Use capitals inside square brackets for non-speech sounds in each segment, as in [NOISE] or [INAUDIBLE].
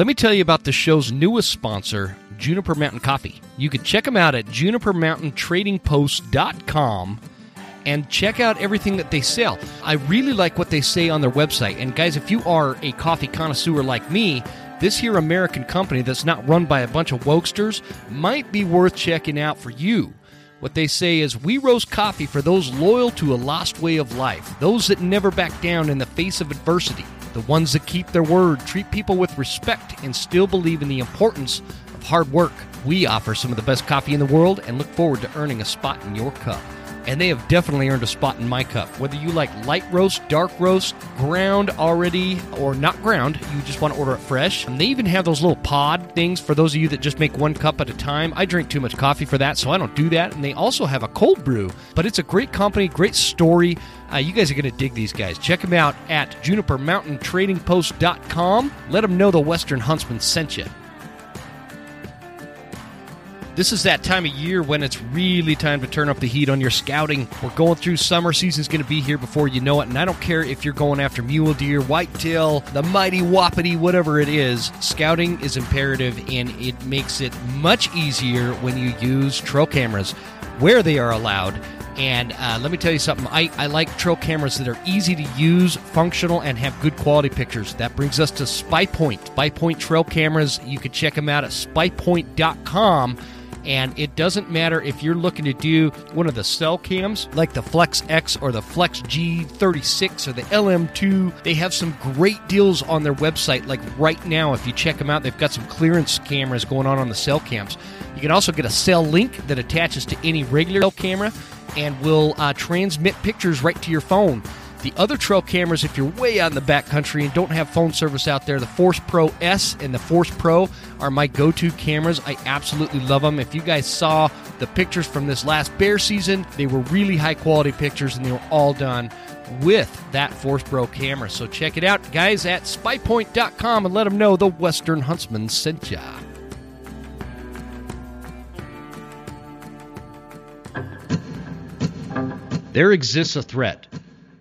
Let me tell you about the show's newest sponsor, Juniper Mountain Coffee. You can check them out at junipermountaintradingpost.com and check out everything that they sell. I really like what they say on their website. And guys, if you are a coffee connoisseur like me, this here American company that's not run by a bunch of wokesters might be worth checking out for you. What they say is, we roast coffee for those loyal to a lost way of life, those that never back down in the face of adversity, the ones that keep their word, treat people with respect, and still believe in the importance of hard work. We offer some of the best coffee in the world and look forward to earning a spot in your cup. And they have definitely earned a spot in my cup. Whether you like light roast, dark roast, ground already, or not ground, you just want to order it fresh. And they even have those little pod things for those of you that just make one cup at a time. I drink too much coffee for that, so I don't do that. And they also have a cold brew, but it's a great company, great story. Uh, you guys are going to dig these guys. Check them out at junipermountaintradingpost.com. Let them know the Western Huntsman sent you. This is that time of year when it's really time to turn up the heat on your scouting. We're going through summer season's going to be here before you know it, and I don't care if you're going after mule deer, whitetail, the mighty wapiti, whatever it is. Scouting is imperative, and it makes it much easier when you use trail cameras where they are allowed. And uh, let me tell you something. I, I like trail cameras that are easy to use, functional, and have good quality pictures. That brings us to SpyPoint. SpyPoint trail cameras. You can check them out at spypoint.com. And it doesn't matter if you're looking to do one of the cell cams like the Flex X or the Flex G36 or the LM2. They have some great deals on their website. Like right now, if you check them out, they've got some clearance cameras going on on the cell cams. You can also get a cell link that attaches to any regular cell camera and will uh, transmit pictures right to your phone. The other trail cameras, if you're way out in the back country and don't have phone service out there, the Force Pro S and the Force Pro are my go to cameras. I absolutely love them. If you guys saw the pictures from this last bear season, they were really high quality pictures and they were all done with that Force Pro camera. So check it out, guys, at spypoint.com and let them know the Western Huntsman sent ya. There exists a threat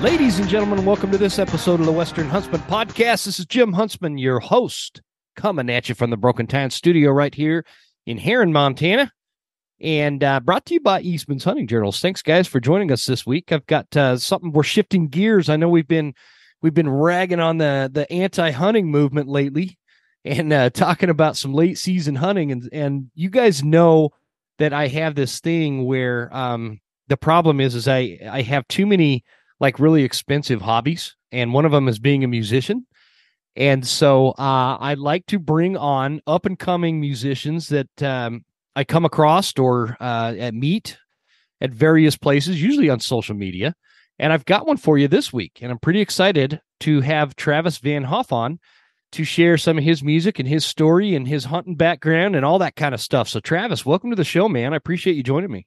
Ladies and gentlemen, welcome to this episode of the Western Huntsman Podcast. This is Jim Huntsman, your host, coming at you from the Broken Town studio right here in Heron, Montana, and uh, brought to you by Eastman's Hunting Journals. Thanks, guys, for joining us this week. I've got uh, something. We're shifting gears. I know we've been we've been ragging on the the anti hunting movement lately, and uh, talking about some late season hunting, and and you guys know that I have this thing where um, the problem is is I I have too many like really expensive hobbies, and one of them is being a musician. And so uh, I like to bring on up and coming musicians that um, I come across or uh, at meet at various places, usually on social media. And I've got one for you this week, and I'm pretty excited to have Travis Van Hoff on to share some of his music and his story and his hunting background and all that kind of stuff. So, Travis, welcome to the show, man. I appreciate you joining me.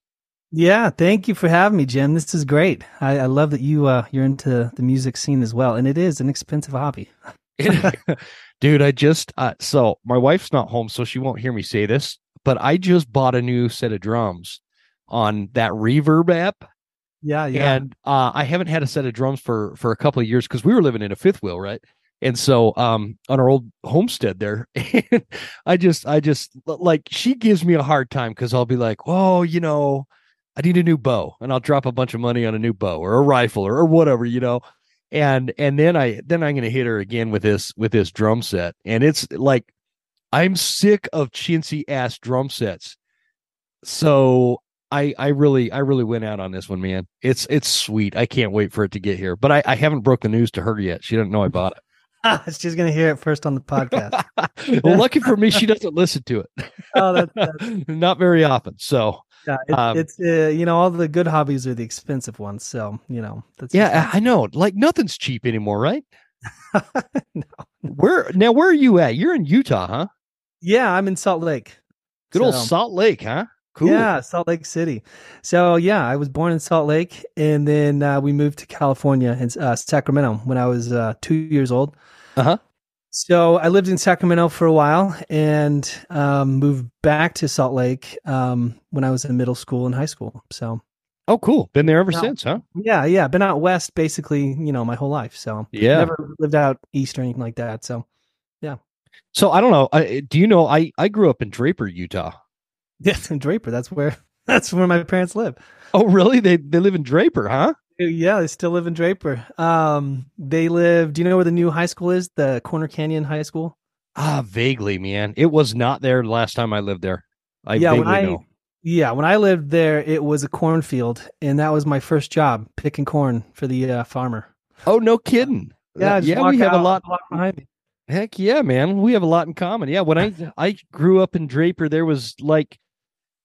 Yeah, thank you for having me, Jim. This is great. I, I love that you uh, you're into the music scene as well, and it is an expensive hobby. [LAUGHS] Dude, I just uh, so my wife's not home, so she won't hear me say this, but I just bought a new set of drums on that Reverb app. Yeah, yeah. And uh, I haven't had a set of drums for for a couple of years because we were living in a fifth wheel, right? And so um on our old homestead there, [LAUGHS] I just I just like she gives me a hard time because I'll be like, oh, you know, I need a new bow, and I'll drop a bunch of money on a new bow or a rifle or, or whatever, you know. And and then I then I'm gonna hit her again with this with this drum set, and it's like I'm sick of chintzy ass drum sets. So I I really I really went out on this one, man. It's it's sweet. I can't wait for it to get here. But I, I haven't broke the news to her yet. She doesn't know I bought it. [LAUGHS] [LAUGHS] She's gonna hear it first on the podcast. [LAUGHS] well, lucky for me, she doesn't listen to it. oh, that's, that's... not very often. So yeah, it, um, it's uh, you know all the good hobbies are the expensive ones. So you know that's yeah, I know. Like nothing's cheap anymore, right? [LAUGHS] no. Where now? Where are you at? You're in Utah, huh? Yeah, I'm in Salt Lake. Good so, old Salt Lake, huh? Cool. Yeah, Salt Lake City. So yeah, I was born in Salt Lake, and then uh, we moved to California in uh, Sacramento when I was uh, two years old. Uh huh. So I lived in Sacramento for a while and um, moved back to Salt Lake um, when I was in middle school and high school. So. Oh, cool! Been there ever since, huh? Yeah, yeah. Been out west basically, you know, my whole life. So yeah, never lived out east or anything like that. So, yeah. So I don't know. I, do you know? I I grew up in Draper, Utah. Yes, [LAUGHS] in Draper. That's where [LAUGHS] that's where my parents live. Oh, really? They they live in Draper, huh? Yeah, they still live in Draper. Um, they live. Do you know where the new high school is? The Corner Canyon High School. Ah, vaguely, man. It was not there last time I lived there. I yeah, when I, know. Yeah, when I lived there, it was a cornfield, and that was my first job picking corn for the uh, farmer. Oh, no kidding. Yeah, yeah, we have a lot behind me. Heck yeah, man. We have a lot in common. Yeah, when I I grew up in Draper, there was like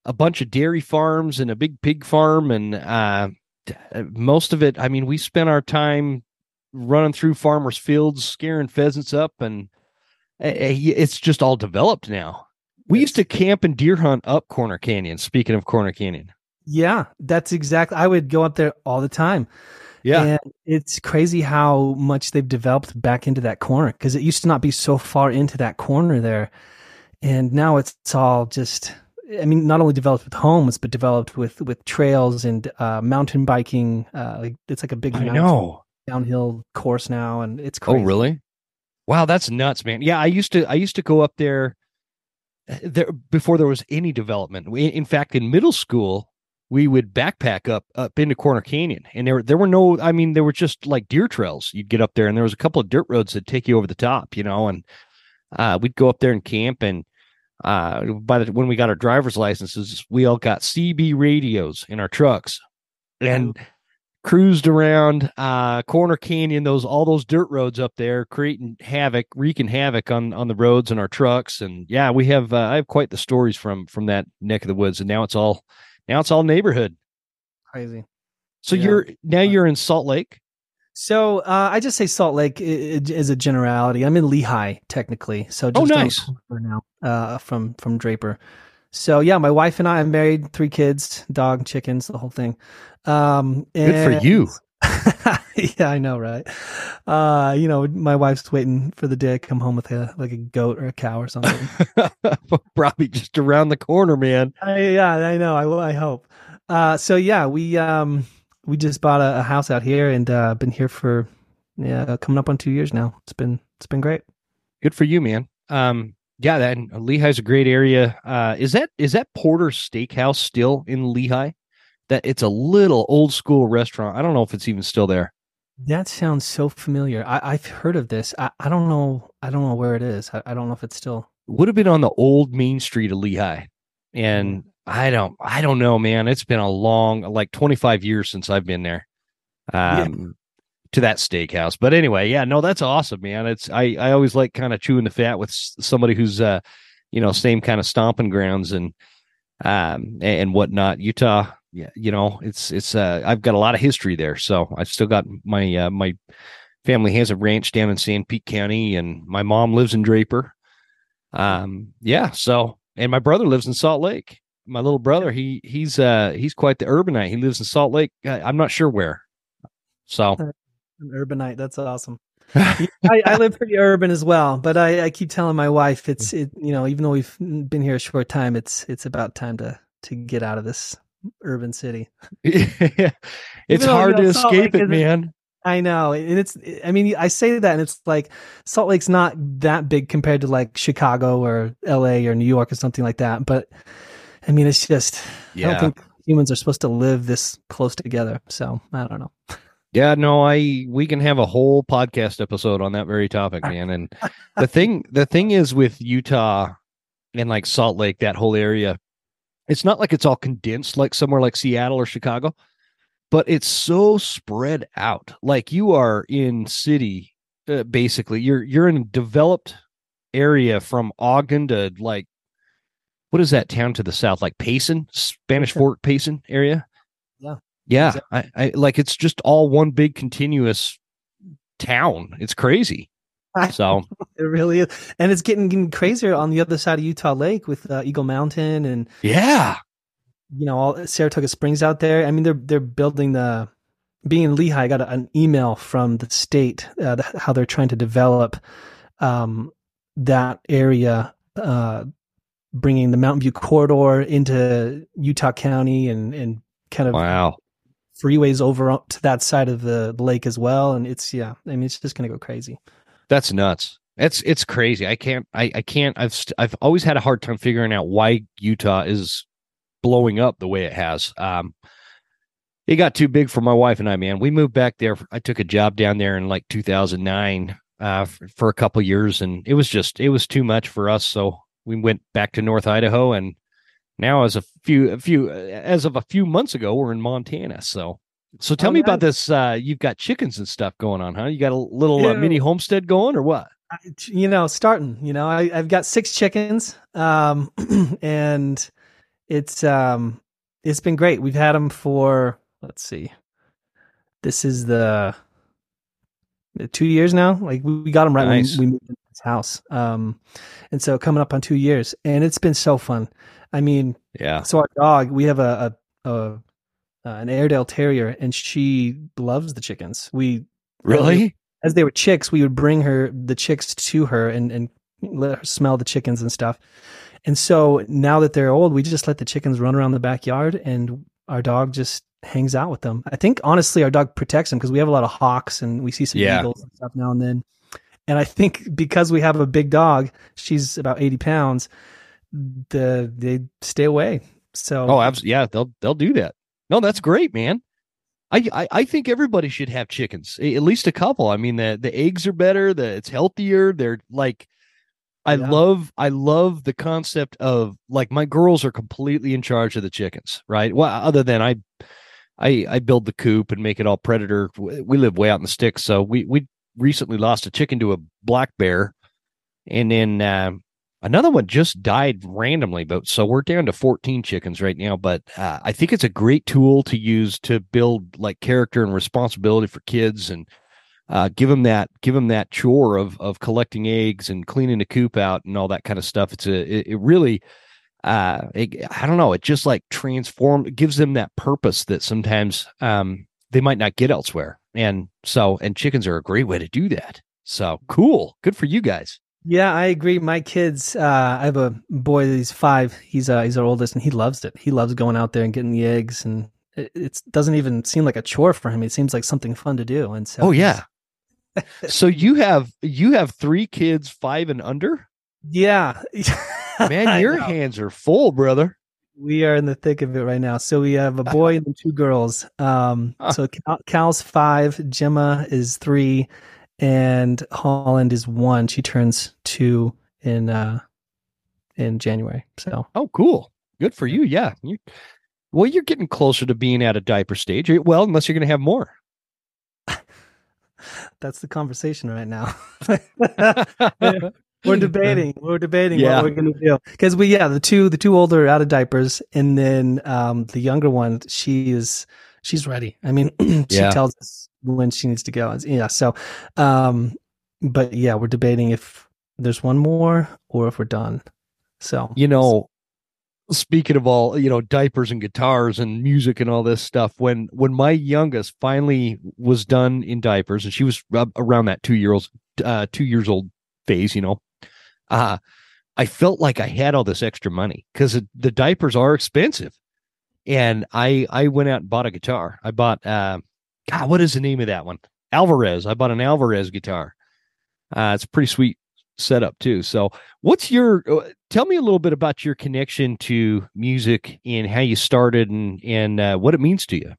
a bunch of dairy farms and a big pig farm and uh, Uh, most of it i mean we spent our time running through farmers fields scaring pheasants up and eh, eh, it's just all developed now. We used to camp and deer hunt up corner canyon speaking of corner canyon. Yeah that's exactly i would go up there all the time. Yeah. And it's crazy how much they've developed back into that corner because it used to not be so far into that corner there. And now it's, it's all just I mean, not only developed with homes, but developed with with trails and uh, mountain biking. Uh, like it's like a big I know downhill course now, and it's oh, crazy. Oh, really? Wow, that's nuts, man. Yeah, I used to I used to go up there uh, there before there was any development. We, in fact, in middle school, we would backpack up up into Corner Canyon, and there there were no. I mean, there were just like deer trails. You'd get up there, and there was a couple of dirt roads that take you over the top, you know, and uh, we'd go up there and camp and uh, by the when we got our driver's licenses, we all got CB radios in our trucks and cruised around uh, Corner Canyon, those all those dirt roads up there, creating havoc, wreaking havoc on on the roads and our trucks. And yeah, we have uh, I have quite the stories from from that neck of the woods. And now it's all now it's all neighborhood. Crazy. So yeah. you're now you're in Salt Lake. So uh, I just say Salt Lake is a generality. I'm in Lehi technically, so oh, just oh nice now uh, from from Draper. So yeah, my wife and I are married, three kids, dog, chickens, the whole thing. Um, Good for you. [LAUGHS] yeah, I know, right? Uh, you know, my wife's waiting for the day I come home with a like a goat or a cow or something. [LAUGHS] Probably just around the corner, man. I, yeah, I know. I I hope. Uh, so yeah, we um we just bought a, a house out here and uh, been here for yeah coming up on two years now. It's been it's been great. Good for you, man. Um, yeah, that Lehi's a great area. Uh, is that is that Porter Steakhouse still in Lehi? That it's a little old school restaurant. I don't know if it's even still there. That sounds so familiar. I, have heard of this. I, I don't know. I don't know where it is. I, I don't know if it's still. Would have been on the old main street of Lehi, and I don't I don't know, man. It's been a long like 25 years since I've been there. Um yeah. to that steakhouse. But anyway, yeah, no, that's awesome, man. It's I I always like kind of chewing the fat with somebody who's uh you know, same kind of stomping grounds and um and whatnot. Utah, yeah, you know, it's it's uh I've got a lot of history there. So I've still got my uh my family has a ranch down in Sanpete County and my mom lives in Draper. Um yeah, so and my brother lives in Salt Lake my little brother, he he's uh he's quite the urbanite. He lives in Salt Lake. I'm not sure where. So [LAUGHS] an urbanite. That's awesome. [LAUGHS] I, I, live pretty urban as well, but I, I keep telling my wife it's it you know even though we've been here a short time, it's it's about time to to get out of this urban city. [LAUGHS] yeah. It's hard to escape it, man. I know, and it's I mean I say that, and it's like Salt Lake's not that big compared to like Chicago or L.A. or New York or something like that, but I mean, it's just yeah. I don't think humans are supposed to live this close together. So I don't know. Yeah, no, I we can have a whole podcast episode on that very topic, [LAUGHS] man. And the thing the thing is with Utah and like Salt Lake, that whole area, it's not like it's all condensed like somewhere like Seattle or Chicago, but it's so spread out. Like you are in city uh, basically. You're you're in a developed area from Ogden to like what is that town to the south? Like Payson, Spanish Fork, Payson area. Yeah, yeah. Exactly. I, I like it's just all one big continuous town. It's crazy. So it really is, and it's getting, getting crazier on the other side of Utah Lake with uh, Eagle Mountain and yeah, you know, all Saratoga Springs out there. I mean, they're they're building the. Being in Lehi, I got a, an email from the state uh, the, how they're trying to develop um, that area, uh, bringing the Mountain View corridor into Utah County and and kind of wow freeways over to that side of the lake as well. And it's yeah, I mean, it's just gonna go crazy. That's nuts. It's it's crazy. I can't. I I can't. I've st- I've always had a hard time figuring out why Utah is blowing up the way it has. Um, it got too big for my wife and I, man. We moved back there. I took a job down there in like 2009 uh, for, for a couple years, and it was just it was too much for us. So we went back to North Idaho, and now as a few a few as of a few months ago, we're in Montana. So so tell oh, me nice. about this. Uh, you've got chickens and stuff going on, huh? You got a little uh, mini homestead going, or what? You know, starting. You know, I, have got six chickens, um, [CLEARS THROAT] and it's um it's been great. We've had them for let's see, this is the two years now. Like we got them right nice. when we moved house, um, and so coming up on two years, and it's been so fun. I mean, yeah. So our dog, we have a, a, a uh, an Airedale Terrier, and she loves the chickens. We really, as they were chicks, we would bring her the chicks to her and and let her smell the chickens and stuff. And so now that they're old, we just let the chickens run around the backyard and our dog just hangs out with them. I think honestly, our dog protects them because we have a lot of hawks and we see some yeah. eagles and stuff now and then. And I think because we have a big dog, she's about 80 pounds, the, they stay away. So, oh, absolutely. Yeah, they'll, they'll do that. No, that's great, man. I, I, I think everybody should have chickens, at least a couple. I mean, the, the eggs are better, the, it's healthier. They're like, I yeah. love I love the concept of like my girls are completely in charge of the chickens, right? Well, other than I I I build the coop and make it all predator. We live way out in the sticks, so we we recently lost a chicken to a black bear, and then uh, another one just died randomly. But so we're down to fourteen chickens right now. But uh, I think it's a great tool to use to build like character and responsibility for kids and uh, give them that give them that chore of of collecting eggs and cleaning the coop out and all that kind of stuff. It's a it, it really uh it, I don't know it just like transform gives them that purpose that sometimes um they might not get elsewhere. And so and chickens are a great way to do that. So cool, good for you guys. Yeah, I agree. My kids, uh, I have a boy. He's five. He's uh, he's our oldest, and he loves it. He loves going out there and getting the eggs, and it, it doesn't even seem like a chore for him. It seems like something fun to do. And so, oh yeah, [LAUGHS] so you have you have three kids, five and under. Yeah, [LAUGHS] man, your hands are full, brother. We are in the thick of it right now. So we have a [LAUGHS] boy and two girls. Um, so Cal's five, Gemma is three, and Holland is one. She turns two in uh in January. So oh, cool, good for you. Yeah, you well, you're getting closer to being at a diaper stage. Well, unless you're going to have more [LAUGHS] that's the conversation right now. [LAUGHS] we're debating. We're debating yeah. what we're gonna do because we yeah the two the two older are out of diapers and then um the younger one she is she's ready. I mean [CLEARS THROAT] she yeah. tells us when she needs to go. Yeah. So, um, but yeah, we're debating if there's one more or if we're done. So you know, speaking of all you know diapers and guitars and music and all this stuff when when my youngest finally was done in diapers and she was around that two year old uh two years old phase you know uh i felt like i had all this extra money because the diapers are expensive and i i went out and bought a guitar i bought uh god what is the name of that one alvarez i bought an alvarez guitar uh it's a pretty sweet setup too. So, what's your uh, tell me a little bit about your connection to music and how you started and and uh, what it means to you?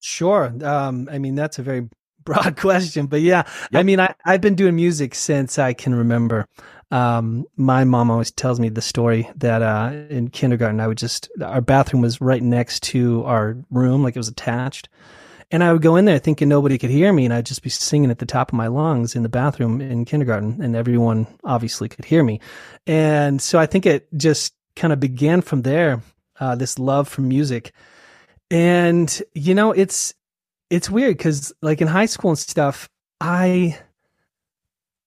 Sure. Um, I mean, that's a very [LAUGHS] broad question, but yeah, yep. I mean, I, I've been doing music since I can remember. Um, my mom always tells me the story that uh, in kindergarten, I would just, our bathroom was right next to our room, like it was attached. And I would go in there thinking nobody could hear me, and I'd just be singing at the top of my lungs in the bathroom in kindergarten, and everyone obviously could hear me. And so I think it just kind of began from there, uh, this love for music. And you know, it's it's weird because like in high school and stuff, I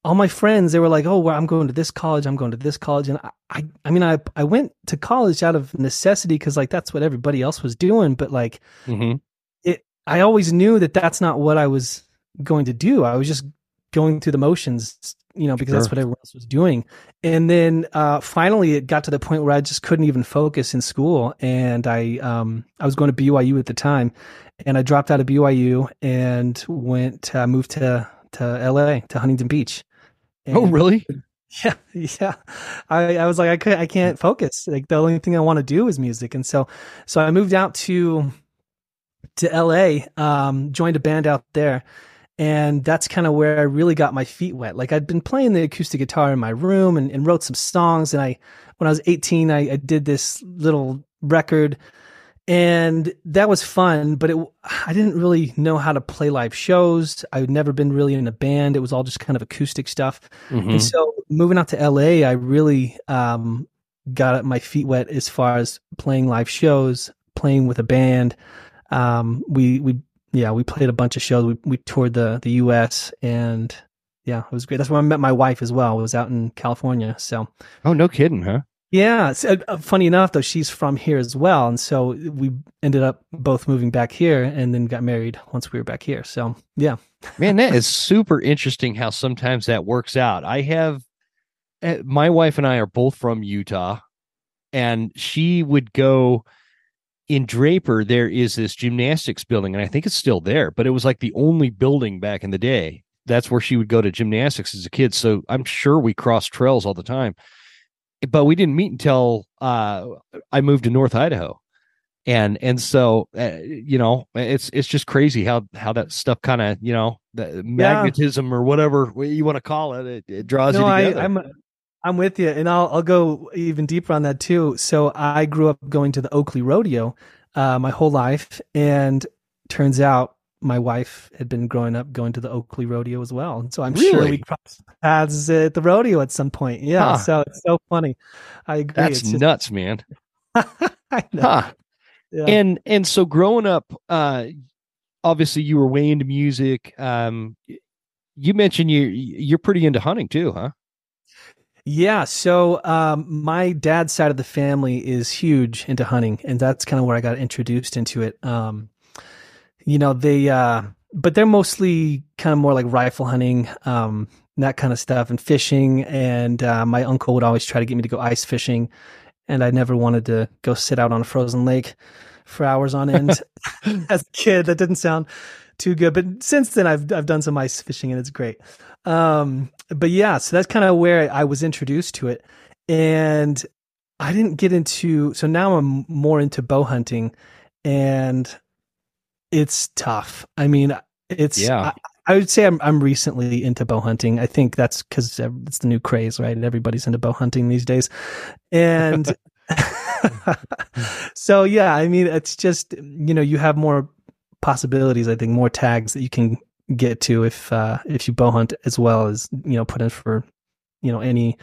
all my friends they were like, "Oh, well, I'm going to this college. I'm going to this college." And I, I, I mean, I I went to college out of necessity because like that's what everybody else was doing. But like, mm-hmm. it, I always knew that that's not what I was going to do. I was just going through the motions, you know, because sure. that's what everyone else was doing. And then uh, finally, it got to the point where I just couldn't even focus in school, and I um I was going to BYU at the time, and I dropped out of BYU and went uh, moved to to LA to Huntington Beach. And, oh, really? [LAUGHS] Yeah, yeah. I, I was like, I could, I can't focus. Like the only thing I want to do is music, and so, so I moved out to to LA, um, joined a band out there, and that's kind of where I really got my feet wet. Like I'd been playing the acoustic guitar in my room and, and wrote some songs, and I, when I was 18, I, I did this little record and that was fun but it i didn't really know how to play live shows. I'd never been really in a band. It was all just kind of acoustic stuff. Mm-hmm. and so moving out to la i really um, got my feet wet as far as playing live shows playing with a band. Um, we we yeah we played a bunch of shows. We, we toured the the us and yeah it was great. That's where i met my wife as well. It was out in california so. Oh no kidding huh yeah. So, uh, funny enough, though, she's from here as well. And so we ended up both moving back here and then got married once we were back here. So, yeah. [LAUGHS] Man, that is super interesting how sometimes that works out. I have eh, my wife and I are both from Utah, and she would go in Draper. There is this gymnastics building, and I think it's still there, but it was like the only building back in the day. That's where she would go to gymnastics as a kid. So I'm sure we crossed trails all the time but we didn't meet until uh, I moved to North Idaho, and and so uh, you know it's it's just crazy how how that stuff kind of you know the magnetism yeah. or whatever you want to call it it, it draws no, you together. I, I'm I'm with you, and I'll I'll go even deeper on that too. So I grew up going to the Oakley Rodeo uh, my whole life, and turns out my wife had been growing up going to the Oakley Rodeo as well, and so I'm really? sure we crossed paths at the rodeo at some point. Yeah, huh. so it's so funny. I agree. That's just... nuts, man. [LAUGHS] I know. Huh. Yeah. And and so growing up, uh, obviously you were way into music. Um, you mentioned you you're pretty into hunting too, huh? Yeah. So um, my dad's side of the family is huge into hunting, and that's kind of where I got introduced into it. Um, you know, they, uh, but they're mostly kind of more like rifle hunting, um, that kind of stuff and fishing. And, uh, my uncle would always try to get me to go ice fishing. And I never wanted to go sit out on a frozen lake for hours on end [LAUGHS] [LAUGHS] as a kid. That didn't sound too good. But since then, I've, I've done some ice fishing and it's great. Um, but yeah, so that's kind of where I was introduced to it. And I didn't get into, so now I'm more into bow hunting and it's tough. I mean, it's yeah. I, I, would say I'm I'm recently into bow hunting. I think that's because it's the new craze, right? Everybody's into bow hunting these days, and [LAUGHS] [LAUGHS] so yeah. I mean, it's just you know you have more possibilities. I think more tags that you can get to if uh, if you bow hunt as well as you know put in for you know any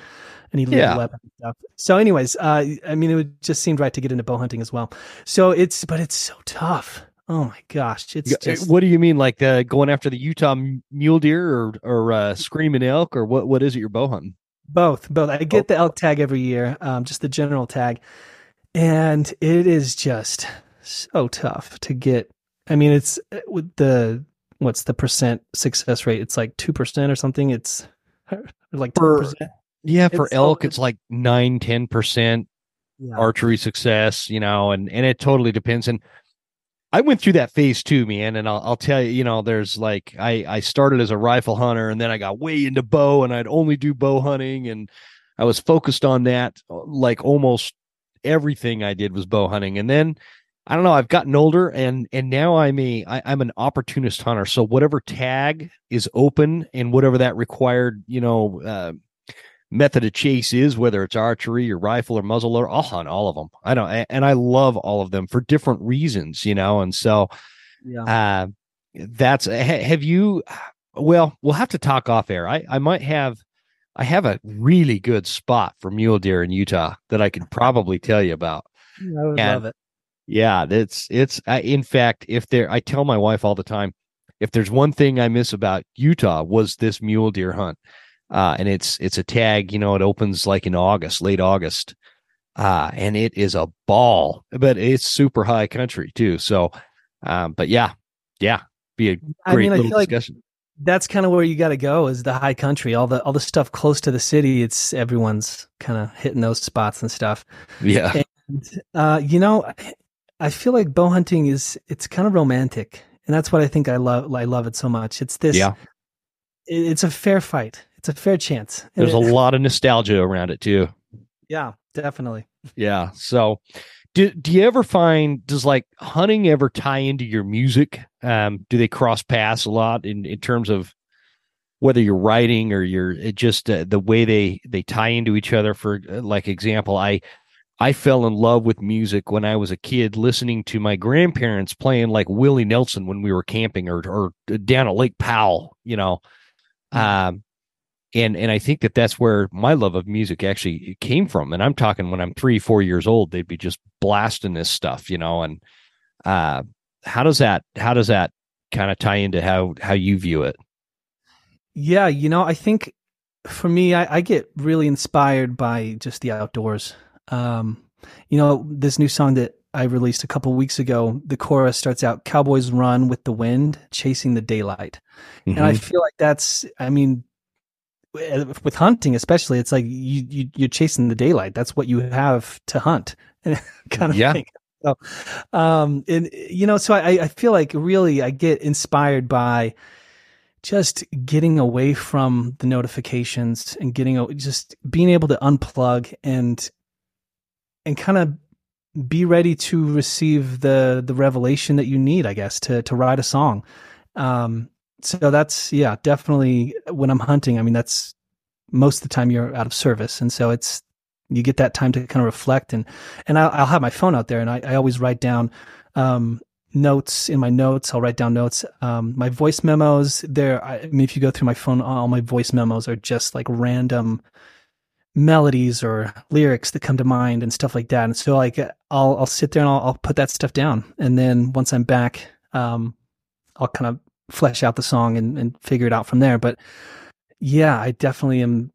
any little yeah. weapon stuff. So, anyways, uh, I mean, it just seemed right to get into bow hunting as well. So it's but it's so tough. Oh my gosh, it's just... What do you mean, like uh, going after the Utah mule deer or or uh, screaming elk, or what? What is it you're bow hunting? Both, both. I get oh. the elk tag every year, um, just the general tag, and it is just so tough to get. I mean, it's uh, with the what's the percent success rate? It's like two percent or something. It's [LAUGHS] like for yeah, for it's elk, so, it's like nine, ten percent yeah. archery success, you know, and and it totally depends. And I went through that phase too, man, and I'll, I'll tell you, you know, there's like I I started as a rifle hunter, and then I got way into bow, and I'd only do bow hunting, and I was focused on that. Like almost everything I did was bow hunting, and then I don't know, I've gotten older, and and now I'm a I, I'm an opportunist hunter. So whatever tag is open, and whatever that required, you know, uh, method of chase is, whether it's archery or rifle or muzzleloader, I'll hunt all of them. I don't, and I love all of them for different reasons, you know. And so, yeah. Uh, that's have you well we'll have to talk off air i i might have i have a really good spot for mule deer in utah that i could probably tell you about i would and, love it yeah it's it's in fact if there i tell my wife all the time if there's one thing i miss about utah was this mule deer hunt uh, and it's it's a tag you know it opens like in august late august uh, and it is a ball but it's super high country too so um, but yeah yeah be a great I mean, little discussion. Like that's kind of where you got to go is the high country. All the all the stuff close to the city. It's everyone's kind of hitting those spots and stuff. Yeah. And, uh, you know, I feel like bow hunting is it's kind of romantic, and that's what I think I love. I love it so much. It's this. Yeah. It, it's a fair fight. It's a fair chance. There's a lot of nostalgia around it too. Yeah, definitely. Yeah. So, do do you ever find does like hunting ever tie into your music? Um, do they cross paths a lot in in terms of whether you're writing or you're just uh, the way they they tie into each other? For uh, like example, I I fell in love with music when I was a kid, listening to my grandparents playing like Willie Nelson when we were camping or or down at Lake Powell, you know. Mm-hmm. Um, and and I think that that's where my love of music actually came from. And I'm talking when I'm three, four years old, they'd be just blasting this stuff, you know. And uh, how does that how does that kind of tie into how how you view it? Yeah, you know, I think for me, I, I get really inspired by just the outdoors. Um, you know, this new song that I released a couple weeks ago, the chorus starts out "Cowboys run with the wind, chasing the daylight," mm-hmm. and I mm-hmm. feel like that's, I mean, with hunting especially it's like you, you you're chasing the daylight. That's what you have to hunt [LAUGHS] kind of yeah. thing. So um and you know so i i feel like really i get inspired by just getting away from the notifications and getting just being able to unplug and and kind of be ready to receive the the revelation that you need i guess to to write a song. Um so that's yeah, definitely when I'm hunting. I mean, that's most of the time you're out of service, and so it's you get that time to kind of reflect and and I'll, I'll have my phone out there, and I, I always write down um, notes in my notes. I'll write down notes. Um, my voice memos. There, I, I mean, if you go through my phone, all my voice memos are just like random melodies or lyrics that come to mind and stuff like that. And so like I'll I'll sit there and I'll, I'll put that stuff down, and then once I'm back, um, I'll kind of flesh out the song and, and figure it out from there. But yeah, I definitely am.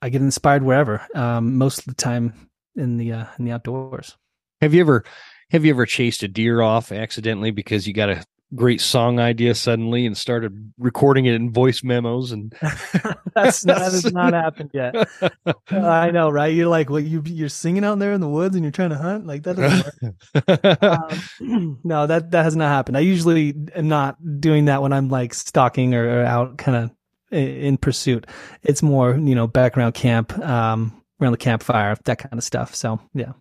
I get inspired wherever. Um, most of the time in the uh, in the outdoors. Have you ever have you ever chased a deer off accidentally because you got a great song idea suddenly and started recording it in voice memos and [LAUGHS] that's not, that has not happened yet. [LAUGHS] Uh, i know right? You're like well you you're singing out there in the woods and you're trying to hunt? Like that doesn't [LAUGHS] um, [CLEARS THROAT] no that that has not happened. I usually am not doing that when i'm like stalking or, or out kind of in pursuit. It's more you know background camp um around the campfire that kind of stuff. So yeah.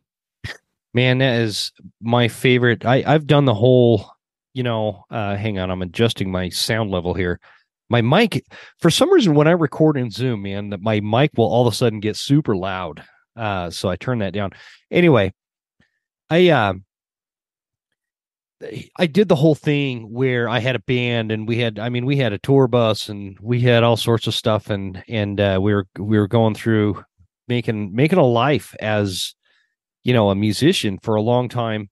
Man that is my favorite. I i've done the whole you know, uh, hang on, I'm adjusting my sound level here. My mic, for some reason, when I record in Zoom, man, my mic will all of a sudden get super loud. Uh, so I turn that down. Anyway, I uh, I did the whole thing where I had a band and we had, I mean, we had a tour bus and we had all sorts of stuff and and uh, we were we were going through making making a life as you know a musician for a long time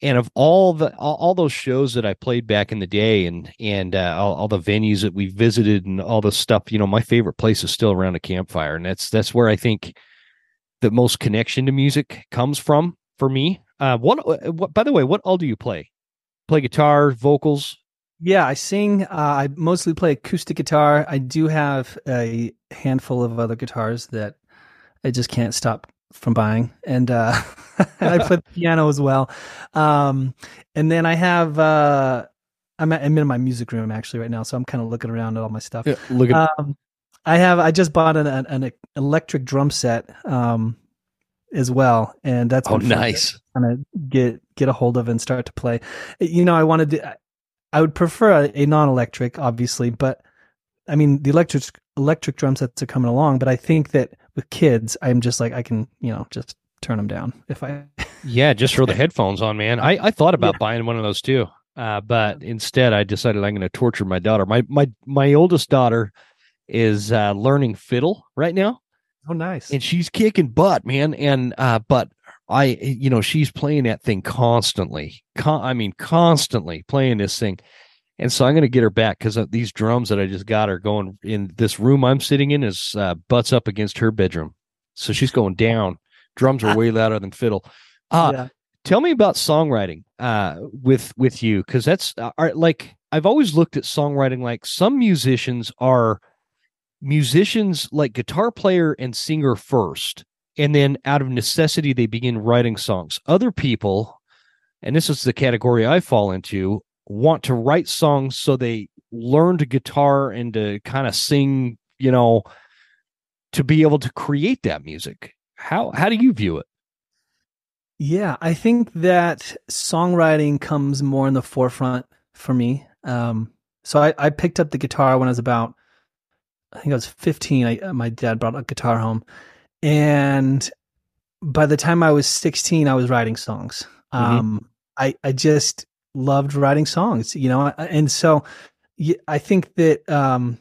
and of all the all, all, those shows that I played back in the day, and and uh, all, all, the venues that we visited, and all the stuff, you know, my favorite place is still around a campfire, and that's that's where I think the most connection to music comes from for me. Uh, what, uh, what by the way, what all do you play? Play guitar, vocals? Yeah, I sing. Uh, I mostly play acoustic guitar. I do have a handful of other guitars that I just can't stop from buying, and uh, [LAUGHS] I play the piano as well. Um, and then I have uh, I'm, at, I'm in my music room actually right now, so I'm kind of looking around at all my stuff. Yeah, look at. Um, I have I just bought an, an, an electric drum set um, as well, and that's oh nice. Kind of get get a hold of and start to play. You know, I wanted to. I would prefer a, a non-electric, obviously, but I mean the electric electric drum sets are coming along. But I think that with kids, I'm just like I can you know just turn them down if I. [LAUGHS] yeah, just throw the headphones on, man. I I thought about yeah. buying one of those too. Uh, but instead, I decided I'm going to torture my daughter. My my my oldest daughter is uh, learning fiddle right now. Oh, nice! And she's kicking butt, man. And uh, but I, you know, she's playing that thing constantly. Con- I mean, constantly playing this thing. And so I'm going to get her back because these drums that I just got are going in this room I'm sitting in is uh, butts up against her bedroom. So she's going down. Drums are way louder than fiddle. Uh, yeah. Tell me about songwriting uh, with with you because that's uh, are, like I've always looked at songwriting like some musicians are musicians like guitar player and singer first and then out of necessity they begin writing songs other people and this is the category i fall into want to write songs so they learn to guitar and to kind of sing you know to be able to create that music how how do you view it yeah i think that songwriting comes more in the forefront for me um so i, I picked up the guitar when i was about I think I was 15. I, my dad brought a guitar home, and by the time I was 16, I was writing songs. Mm-hmm. Um, I I just loved writing songs, you know, and so I think that um,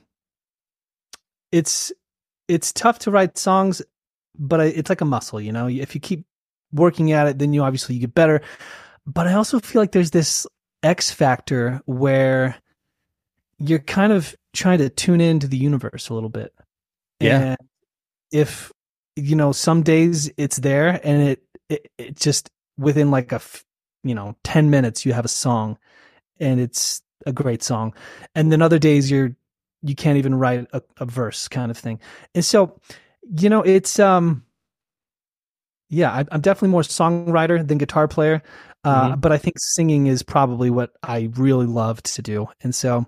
it's it's tough to write songs, but it's like a muscle, you know. If you keep working at it, then you obviously you get better. But I also feel like there's this X factor where you're kind of trying to tune into the universe a little bit. Yeah. And if you know, some days it's there and it, it, it just within like a you know 10 minutes you have a song and it's a great song. And then other days you're you can't even write a, a verse kind of thing. And so you know it's um yeah I, am definitely more songwriter than guitar player uh, mm-hmm. but i think singing is probably what i really loved to do. And so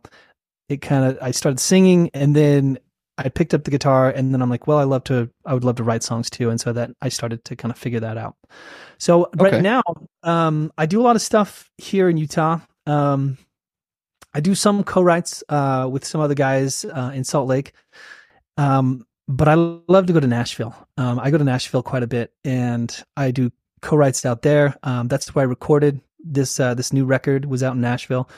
it kind of I started singing and then I picked up the guitar and then I'm like, well, I love to I would love to write songs too, and so that I started to kind of figure that out. So okay. right now, um, I do a lot of stuff here in Utah. Um, I do some co-writes uh, with some other guys uh, in Salt Lake. Um, but I love to go to Nashville. Um, I go to Nashville quite a bit, and I do co-writes out there. Um, that's where I recorded this uh, this new record was out in Nashville,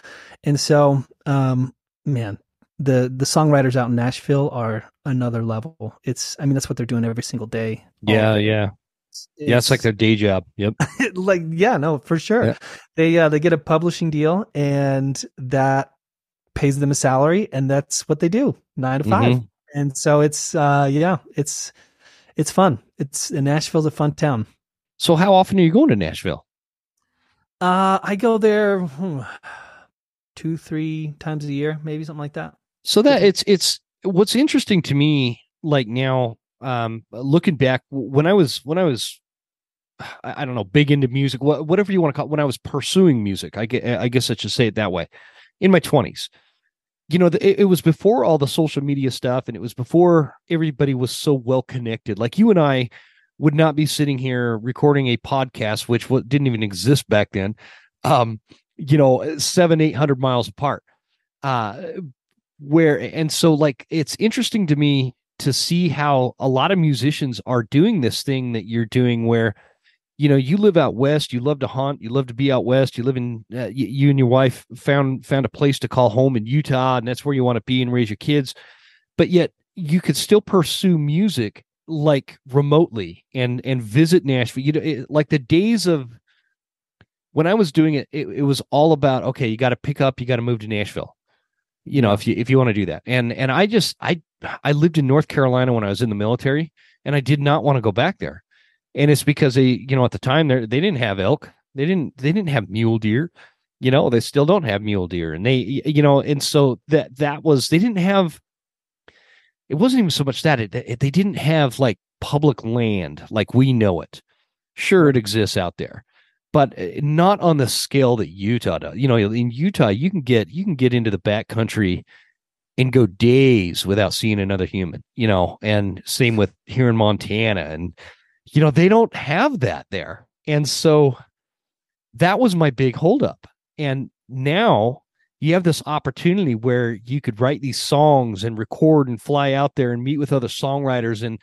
and so um, man, the the songwriters out in Nashville are another level. It's I mean that's what they're doing every single day. Yeah, yeah. It's, yeah, it's like their day job. Yep. [LAUGHS] like yeah, no, for sure. Yeah. They uh they get a publishing deal and that pays them a salary and that's what they do. 9 to 5. Mm-hmm. And so it's uh yeah, it's it's fun. It's Nashville's a fun town. So how often are you going to Nashville? Uh I go there hmm, two, three times a year, maybe something like that. So that it's it's what's interesting to me, like now, um, looking back when I was when I was [SIGHS] I, don't know, big into music, whatever you want to call it, when I was pursuing music, I get, I guess I should say it that way, in my twenties. You know, it, it was before all the social media stuff, and it was before everybody was so well connected. Like you and I would not be sitting here recording a podcast, which didn't even exist back then. Um, you know, seven, eight hundred miles apart. Uh, where, and so like, it's interesting to me to see how a lot of musicians are doing this thing that you're doing where, you know, you live out west, you love to hunt, you love to be out west, you live in, uh, you, you and your wife found, found a place to call home in Utah, and that's where you want to be and raise your kids. But yet you could still pursue music like remotely and and visit Nashville. You know, it, like the days of when I was doing it, it, it was all about okay, you got to pick up, you got to move to Nashville. You know, if you if you want to do that, and and I just I I lived in North Carolina when I was in the military, and I did not want to go back there, and it's because they you know at the time they they didn't have elk, they didn't they didn't have mule deer, you know they still don't have mule deer, and they you know and so that that was they didn't have. It wasn't even so much that it, it they didn't have like public land like we know it. Sure, it exists out there, but eh, not on the scale that Utah does. You know, in Utah, you can get you can get into the back country and go days without seeing another human. You know, and same with here in Montana, and you know they don't have that there, and so that was my big holdup. And now you have this opportunity where you could write these songs and record and fly out there and meet with other songwriters and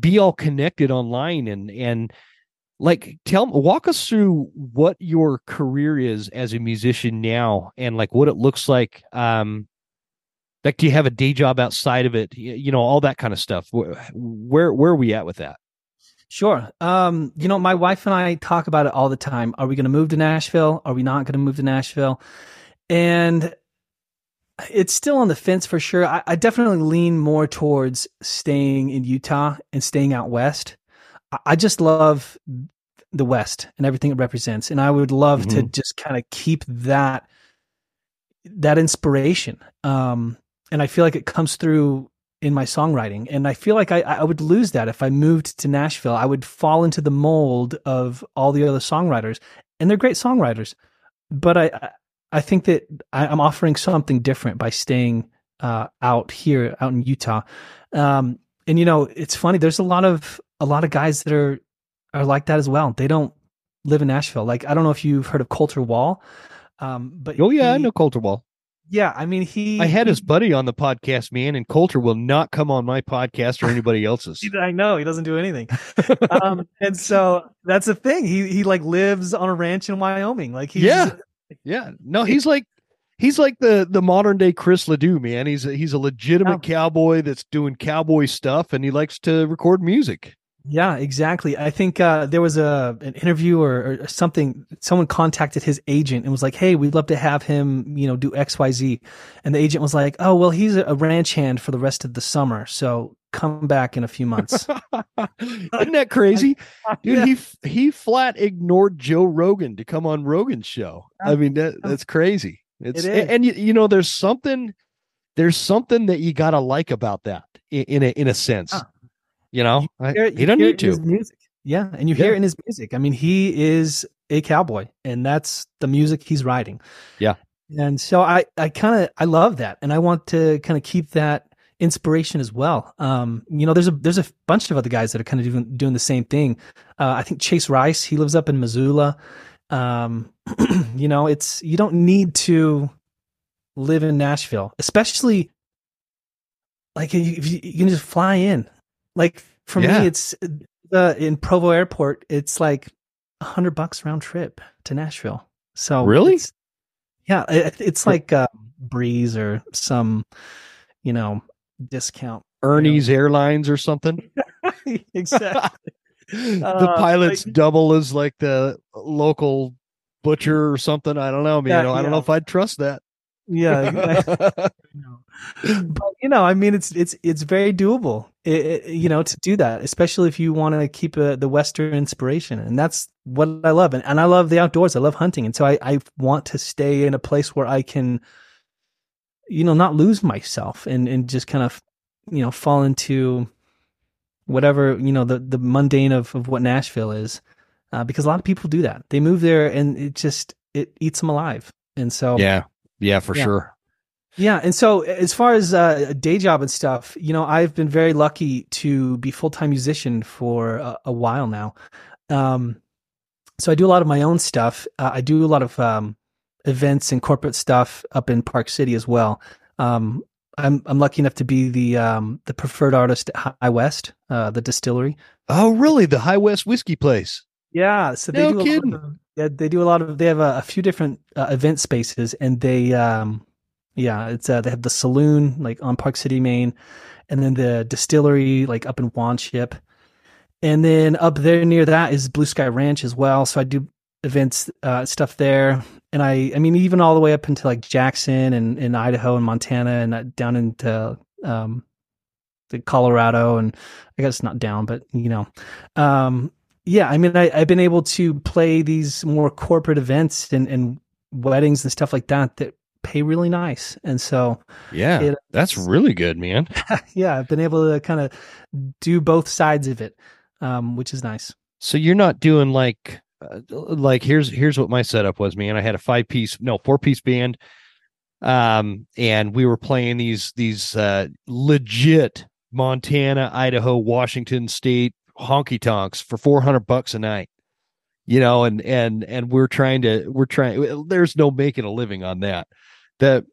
be all connected online and and like tell walk us through what your career is as a musician now and like what it looks like um like do you have a day job outside of it you know all that kind of stuff where where are we at with that Sure. Um, you know, my wife and I talk about it all the time. Are we going to move to Nashville? Are we not going to move to Nashville? And it's still on the fence for sure. I, I, definitely lean more towards staying in Utah and staying out west. I, I just love the West and everything it represents, and I would love mm-hmm. to just kind of keep that that inspiration. Um, and I feel like it comes through in my songwriting. And I feel like I, I would lose that if I moved to Nashville. I would fall into the mold of all the other songwriters, and they're great songwriters. But I, I think that I'm offering something different by staying uh, out here, out in Utah. Um, and you know, it's funny. There's a lot of a lot of guys that are are like that as well. They don't live in Nashville. Like I don't know if you've heard of Colter Wall, um, but oh yeah, he, I know Colter Wall. Yeah, I mean he. I had his buddy on the podcast, man, and Colter will not come on my podcast or anybody else's. [LAUGHS] I know he doesn't do anything, [LAUGHS] um, and so that's the thing. He he like lives on a ranch in Wyoming. Like he's, yeah, yeah. No, he's like he's like the the modern day Chris Ledoux, man. He's a, he's a legitimate oh. cowboy that's doing cowboy stuff, and he likes to record music. Yeah, exactly. I think uh, there was a an interview or, or, something. Someone contacted his agent and was like, "Hey, we'd love to have him, you know, do X, Y, Z." And the agent was like, "Oh, well, he's a ranch hand for the rest of the summer, so come back in a few months." [LAUGHS] Isn't that crazy, [LAUGHS] dude? Yeah. He he flat ignored Joe Rogan to come on Rogan's show. I mean, that that's crazy. It's it and, you, you know, there's something there's something that you gotta like about that in, in a in a sense. Huh you know, I, hear, he doesn't need to. Music. Yeah, and you hear it in his music. I mean, he is a cowboy, and that's the music he's writing. Yeah, and so I, I kind of, I love that, and I want to kind of keep that inspiration as well. Um, you know, there's a there's a bunch of other guys that are kind of doing doing the same thing. Uh, I think Chase Rice, he lives up in Missoula. Um, [CLEARS THROAT] you know, it's you don't need to live in Nashville, especially like if you, you can just fly in. Like for yeah. me, it's uh, in Provo Airport. It's like a hundred bucks round trip to Nashville. So really, it's, yeah, it, it's like uh, Breeze or some, you know, discount. Ernie's you know. Airlines or something. [LAUGHS] exactly. [LAUGHS] the uh, pilots like, double as like the local butcher or something. I don't know, man. Yeah, I don't yeah. know if I'd trust that. Yeah. [LAUGHS] [LAUGHS] but you know, I mean, it's it's it's very doable. It, it, you know, to do that, especially if you want to keep a, the Western inspiration, and that's what I love. And, and I love the outdoors. I love hunting, and so I I want to stay in a place where I can, you know, not lose myself and and just kind of, you know, fall into whatever you know the the mundane of of what Nashville is, uh, because a lot of people do that. They move there, and it just it eats them alive. And so yeah, yeah, for yeah. sure. Yeah, and so as far as uh, a day job and stuff, you know, I've been very lucky to be full time musician for a, a, while now. Um, so I do a lot of my own stuff. Uh, I do a lot of um, events and corporate stuff up in Park City as well. Um, I'm I'm lucky enough to be the um, the preferred artist at High West, uh, the distillery. Oh, really? The High West whiskey place? Yeah. So they no do kidding. Of, yeah, they do a lot of. They have a, a few different uh, event spaces, and they, um, yeah, it's uh, they have the saloon like on Park City, Main, and then the distillery like up in Wanship, and then up there near that is Blue Sky Ranch as well. So I do events uh, stuff there, and I, I mean, even all the way up into like Jackson and in Idaho and Montana, and uh, down into um, the Colorado, and I guess not down, but you know, um, yeah, I mean, I, I've been able to play these more corporate events and, and weddings and stuff like that that pay really nice. And so, yeah, it, that's really good, man. [LAUGHS] yeah, I've been able to kind of do both sides of it, um, which is nice. So you're not doing like, uh, like here's here's what my setup was, man. I had a five piece, no, four piece band, um, and we were playing these these uh, legit Montana, Idaho, Washington State honky tonks for 400 bucks a night you know and and and we're trying to we're trying there's no making a living on that the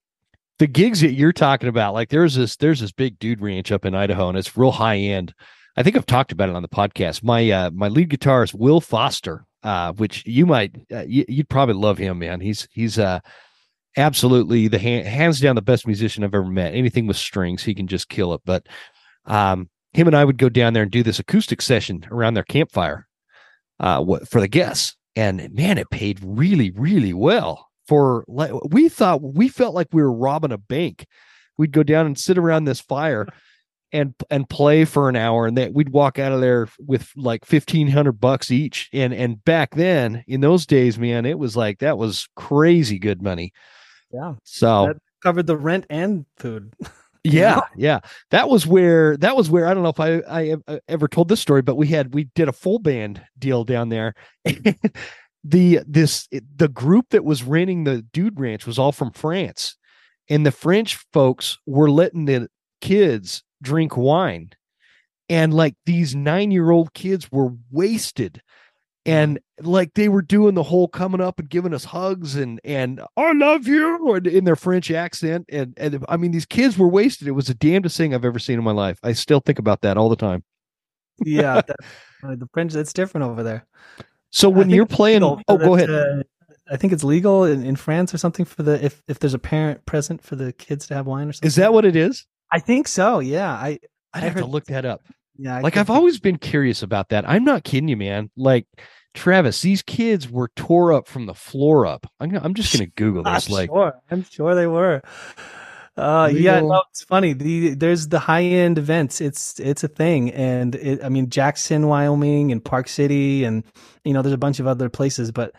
the gigs that you're talking about like there's this there's this big dude ranch up in idaho and it's real high end I think I've talked about it on the podcast. My uh, my lead guitarist Will Foster, uh, which you might uh, you, would probably love him, man. He's he's uh absolutely the hand, hands down the best musician I've ever met. Anything with strings, he can just kill it. But um, him and I would go down there and do this acoustic session around their campfire uh, for the guests, and man, it paid really really well. For like we thought, we felt like we were robbing a bank. We'd go down and sit around this fire and and play for an hour and that we'd walk out of there with like 1500 bucks each and and back then in those days man it was like that was crazy good money yeah so that covered the rent and food [LAUGHS] yeah yeah. That was where that was where i don't know if i i uh, ever told this story but we had we did a full band deal down there. [LAUGHS] The this the group that was renting the dude ranch was all from france and the french folks were letting the kids drink wine. And like these nine year old kids were wasted and like they were doing the whole coming up and giving us hugs and and I love you and in their French accent and and I mean these kids were wasted. It was the damnedest thing I've ever seen in my life. I still think about that all the time. yeah, [LAUGHS] that, the French it's different over there. So when you're playing, oh, go ahead. Uh, I think it's legal in, in France or something for the if if there's a parent present for the kids to have wine or something. Is that what it is? I think so. Yeah, I I'd have heard, to look that up. Yeah, I like I've always been curious about that. I'm not kidding you, man. Like Travis, these kids were tore up from the floor up. I'm, I'm just going to Google this. I'm like, sure. I'm sure they were. Uh, yeah, no, it's funny. The there's the high end events. It's it's a thing, and it, I mean Jackson, Wyoming, and Park City, and you know there's a bunch of other places, but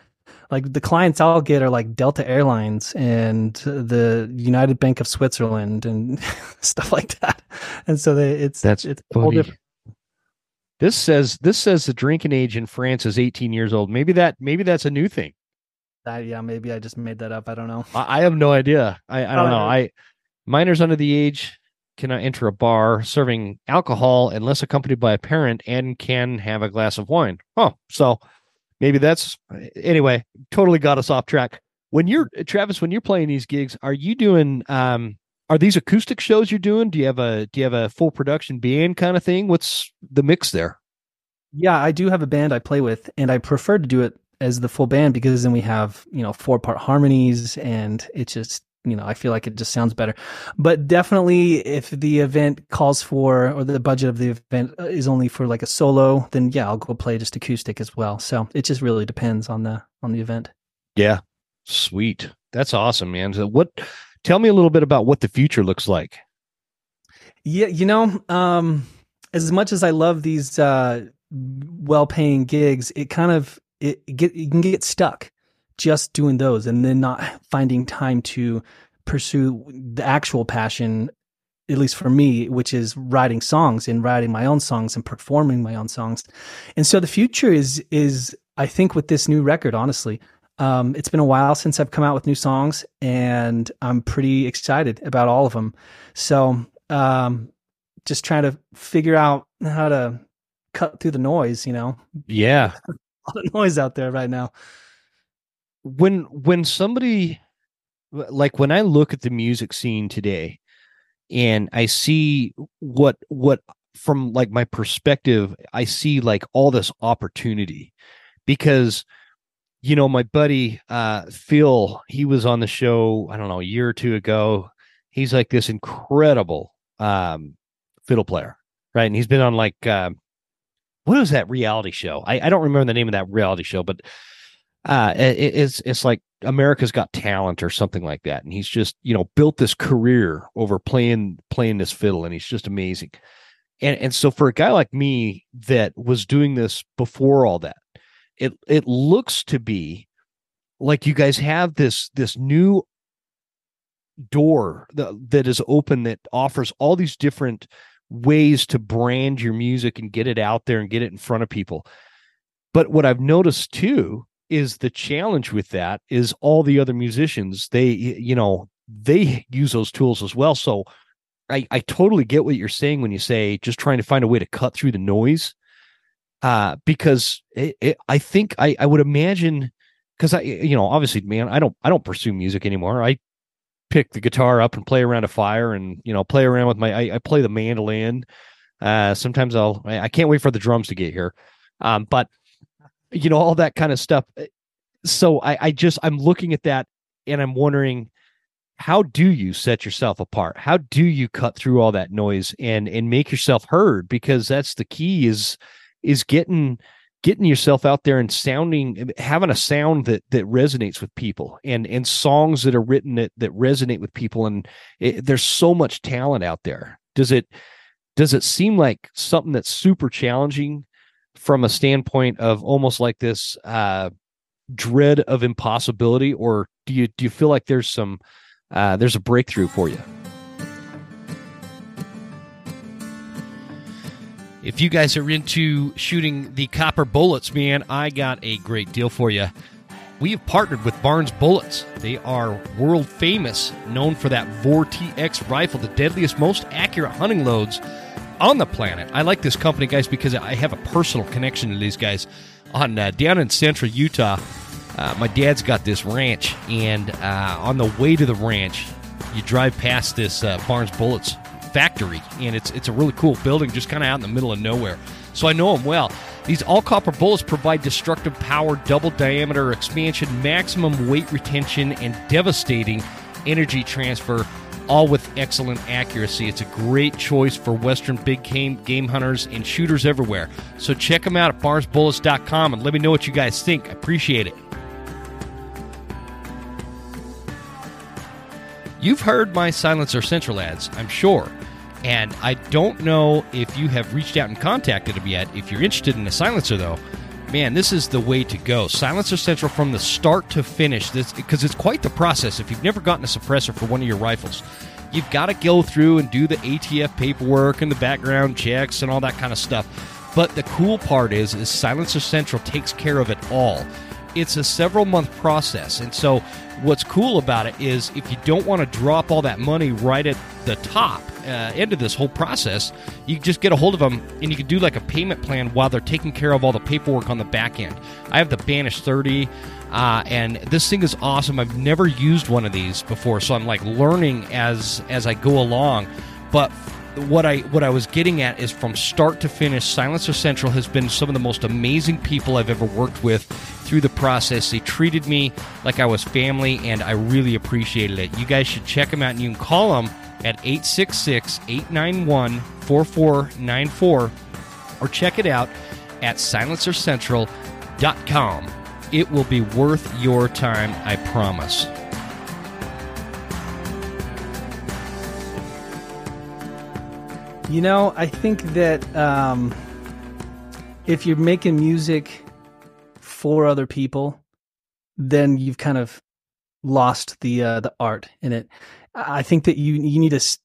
like the clients I'll get are like Delta Airlines and the United Bank of Switzerland and [LAUGHS] stuff like that. And so they, it's that's it's whole different. This says this says the drinking age in France is 18 years old. Maybe that maybe that's a new thing. Uh, yeah, maybe I just made that up. I don't know. I, I have no idea. I, I don't know. I minors under the age cannot enter a bar serving alcohol unless accompanied by a parent and can have a glass of wine. Oh, so maybe that's anyway totally got us off track when you're travis when you're playing these gigs are you doing um are these acoustic shows you're doing do you have a do you have a full production band kind of thing what's the mix there yeah i do have a band i play with and i prefer to do it as the full band because then we have you know four part harmonies and it's just you know, I feel like it just sounds better. But definitely, if the event calls for, or the budget of the event uh, is only for like a solo, then yeah, I'll go play just acoustic as well. So it just really depends on the on the event. Yeah, sweet. That's awesome, man. So what? Tell me a little bit about what the future looks like. Yeah, you know, um, as much as I love these uh, well-paying gigs, it kind of it, it get you can get stuck just doing those and then not finding time to pursue the actual passion at least for me which is writing songs and writing my own songs and performing my own songs and so the future is is i think with this new record honestly um, it's been a while since i've come out with new songs and i'm pretty excited about all of them so um, just trying to figure out how to cut through the noise you know? Yeah. [LAUGHS] A lot of noise out there right now. When when somebody like when I look at the music scene today and I see what what from like my perspective, I see like all this opportunity. Because you know my buddy uh Phil, he was on the show, I don't know, a year or two ago. He's like this incredible um fiddle player, right? And he's been on like uh, what was that reality show? I, I don't remember the name of that reality show, but uh it, it's it's like America's Got Talent or something like that, and he's just you know built this career over playing playing this fiddle, and he's just amazing. And and so for a guy like me that was doing this before all that, it it looks to be like you guys have this this new door that, that is open that offers all these different ways to brand your music and get it out there and get it in front of people. But what I've noticed too is the challenge with that is all the other musicians they you know they use those tools as well so i i totally get what you're saying when you say just trying to find a way to cut through the noise uh because it, it, i think i i would imagine because i you know obviously man i don't i don't pursue music anymore i pick the guitar up and play around a fire and you know play around with my i, I play the mandolin Uh, sometimes I'll I can't wait for the drums to get here. Um, but you know all that kind of stuff. So I, I just I'm looking at that and I'm wondering how do you set yourself apart how do you cut through all that noise and and make yourself heard because that's the key is is getting getting yourself out there and sounding having a sound that that resonates with people and and songs that are written that that resonate with people. And it, there's so much talent out there. Does it does it seem like something that's super challenging from a standpoint of almost like this uh dread of impossibility? Or do you do you feel like there's some uh, there's a breakthrough for you. If you guys are into shooting the copper bullets, man, I got a great deal for you. We have partnered with Barnes Bullets. They are world famous, known for that VOR TX rifle, the deadliest, most accurate hunting loads on the planet. I like this company, guys, because I have a personal connection to these guys. On uh, down in central Utah, uh, my dad's got this ranch, and uh, on the way to the ranch, you drive past this uh, Barnes Bullets factory, and it's it's a really cool building, just kind of out in the middle of nowhere. So I know them well. These all copper bullets provide destructive power, double diameter expansion, maximum weight retention, and devastating energy transfer, all with excellent accuracy. It's a great choice for Western big game, game hunters and shooters everywhere. So check them out at barnesbullets.com and let me know what you guys think. I appreciate it. You've heard my Silencer Central ads, I'm sure. And I don't know if you have reached out and contacted them yet. If you're interested in a silencer, though, man, this is the way to go. Silencer Central from the start to finish, because it's quite the process. If you've never gotten a suppressor for one of your rifles, you've got to go through and do the ATF paperwork and the background checks and all that kind of stuff. But the cool part is, is Silencer Central takes care of it all. It's a several month process, and so what's cool about it is if you don't want to drop all that money right at the top uh, end of this whole process, you just get a hold of them and you can do like a payment plan while they're taking care of all the paperwork on the back end. I have the Banish 30. Uh, and this thing is awesome. I've never used one of these before, so I'm like learning as as I go along. But what I what I was getting at is from start to finish, Silencer Central has been some of the most amazing people I've ever worked with through the process. They treated me like I was family, and I really appreciated it. You guys should check them out, and you can call them at 866 891 4494 or check it out at silencercentral.com. It will be worth your time, I promise. You know, I think that um, if you're making music for other people, then you've kind of lost the uh, the art in it. I think that you you need to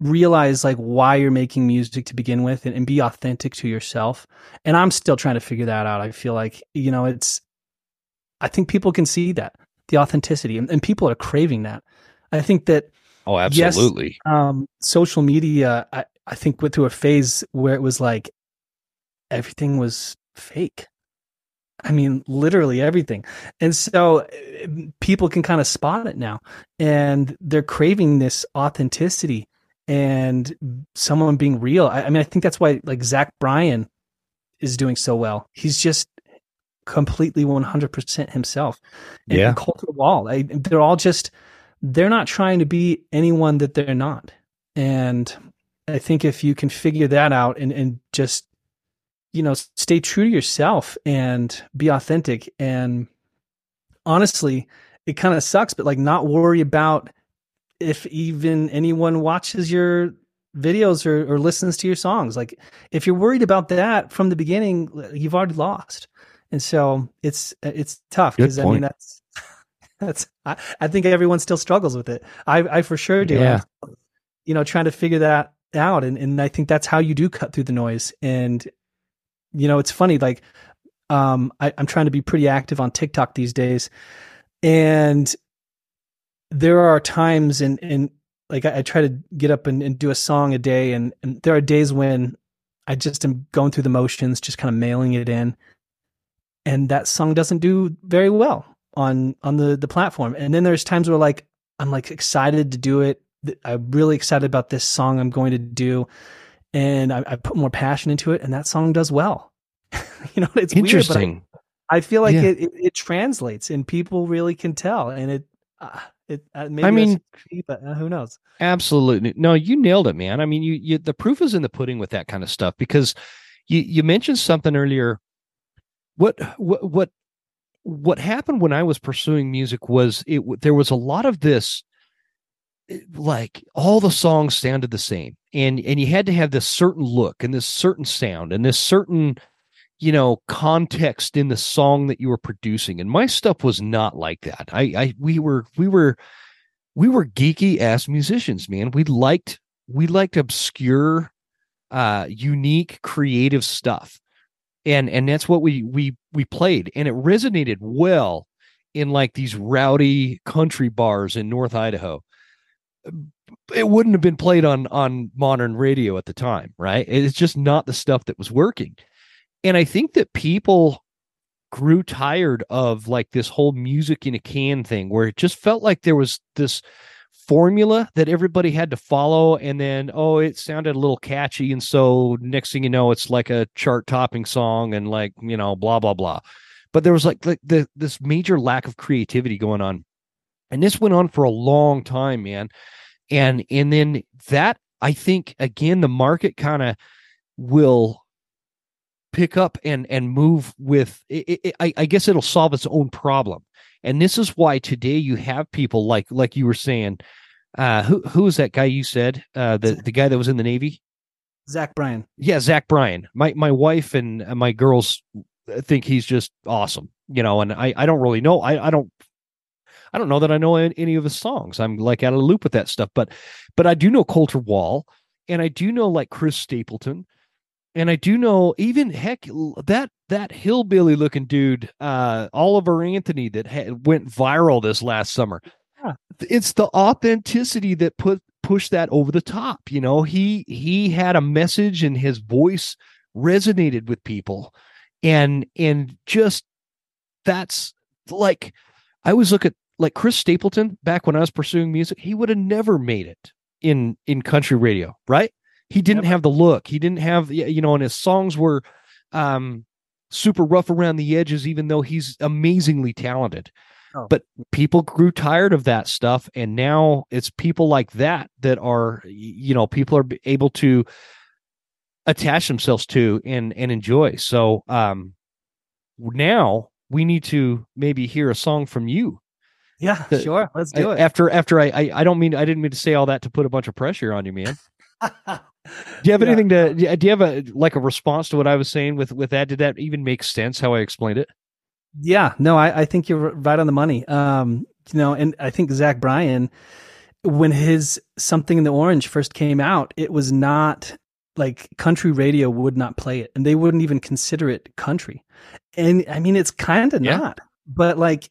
realize like why you're making music to begin with and, and be authentic to yourself. And I'm still trying to figure that out. I feel like you know it's. I think people can see that the authenticity, and, and people are craving that. I think that. Oh, absolutely. Yes, um, social media. I, I think went through a phase where it was like everything was fake. I mean, literally everything. And so people can kind of spot it now and they're craving this authenticity and someone being real. I, I mean, I think that's why like Zach Bryan is doing so well. He's just completely 100% himself. And yeah. Colter Wall, I, they're all just, they're not trying to be anyone that they're not. And I think if you can figure that out and, and just, you know, stay true to yourself and be authentic and honestly, it kind of sucks, but like not worry about if even anyone watches your videos or, or listens to your songs. Like if you're worried about that from the beginning, you've already lost. And so it's, it's tough because I mean, that's, [LAUGHS] that's, I, I, think everyone still struggles with it. I, I for sure do. Yeah. You know, trying to figure that out and, and i think that's how you do cut through the noise and you know it's funny like um I, i'm trying to be pretty active on tiktok these days. And there are times and and like I, I, try to get up and, and do a song a day. And, and there are days when i just am going through the motions just kind of mailing it in. And that song doesn't do very well on on the the platform. And then there's times where like i'm like excited to do it. I'm really excited about this song I'm going to do. And I, I, put more passion into it, and that song does well. [LAUGHS] you know, it's interesting. Weird, I, I, feel like yeah. it, it, it translates, and people really can tell, and it. Uh, it, uh, maybe I mean, but uh, who knows? Absolutely, no. You nailed it, man. I mean, you, you the proof is in the pudding with that kind of stuff because you you mentioned something earlier. What what what what happened when I was pursuing music was it there was a lot of this eh, like all the songs sounded the same and and you had to have this certain look and this certain sound and this certain you know context in the song that you were producing. And my stuff was not like that. I i we were we were we were geeky ass musicians man. We liked we liked obscure uh unique creative stuff. And and that's what we we we played. And it resonated well in like these rowdy country bars in north idaho it wouldn't have been played on on modern radio at the time right? It's just not the stuff that was working. And i think that people grew tired of like this whole music in a can thing where it just felt like there was this formula that everybody had to follow. And then oh it sounded a little catchy. And so next thing you know it's like a chart topping song and like you know blah blah blah. But there was like, like the, this major lack of creativity going on. And this went on for a long time man and and then that i think again the market kind of will pick up and and move with it, it, I, I guess it'll solve its own problem and this is why today you have people like like you were saying, uh, who who is that guy you said? Uh, the the guy that was in the Navy. Zach Bryan. Yeah, Zach Bryan. My my wife and my girls think he's just awesome. You know, and I I don't really know. I I don't I don't know that I know any of his songs. I'm like out of the loop with that stuff, but but I do know Colter Wall, and I do know like Chris Stapleton, and I do know even heck that that hillbilly looking dude, uh, Oliver Anthony, that ha- went viral this last summer. Yeah. It's the authenticity that put pushed that over the top. You know, he he had a message, and his voice resonated with people, and and just that's like I always look at like Chris Stapleton back when I was pursuing music. He would have never made it in in country radio, right? he didn't have the look. He didn't have you know, and his songs were um super rough around the edges, even though he's amazingly talented. Oh. But people grew tired of that stuff, and now it's people like that that are, you know, people are able to attach themselves to and and enjoy. So um now we need to maybe hear a song from you. Yeah, sure. Let's do I, it. After after I, I I don't mean I didn't mean to say all that to put a bunch of pressure on you, man. [LAUGHS] Do you have yeah. anything to? Do you have a like a response to what I was saying with with that? Did that even make sense how I explained it? Yeah, no, I, I think you're right on the money. Um, you know, and I think Zach Bryan, when his Something in the Orange first came out, it was not like country radio would not play it, and they wouldn't even consider it country. And I mean, it's kind of yeah. not, but like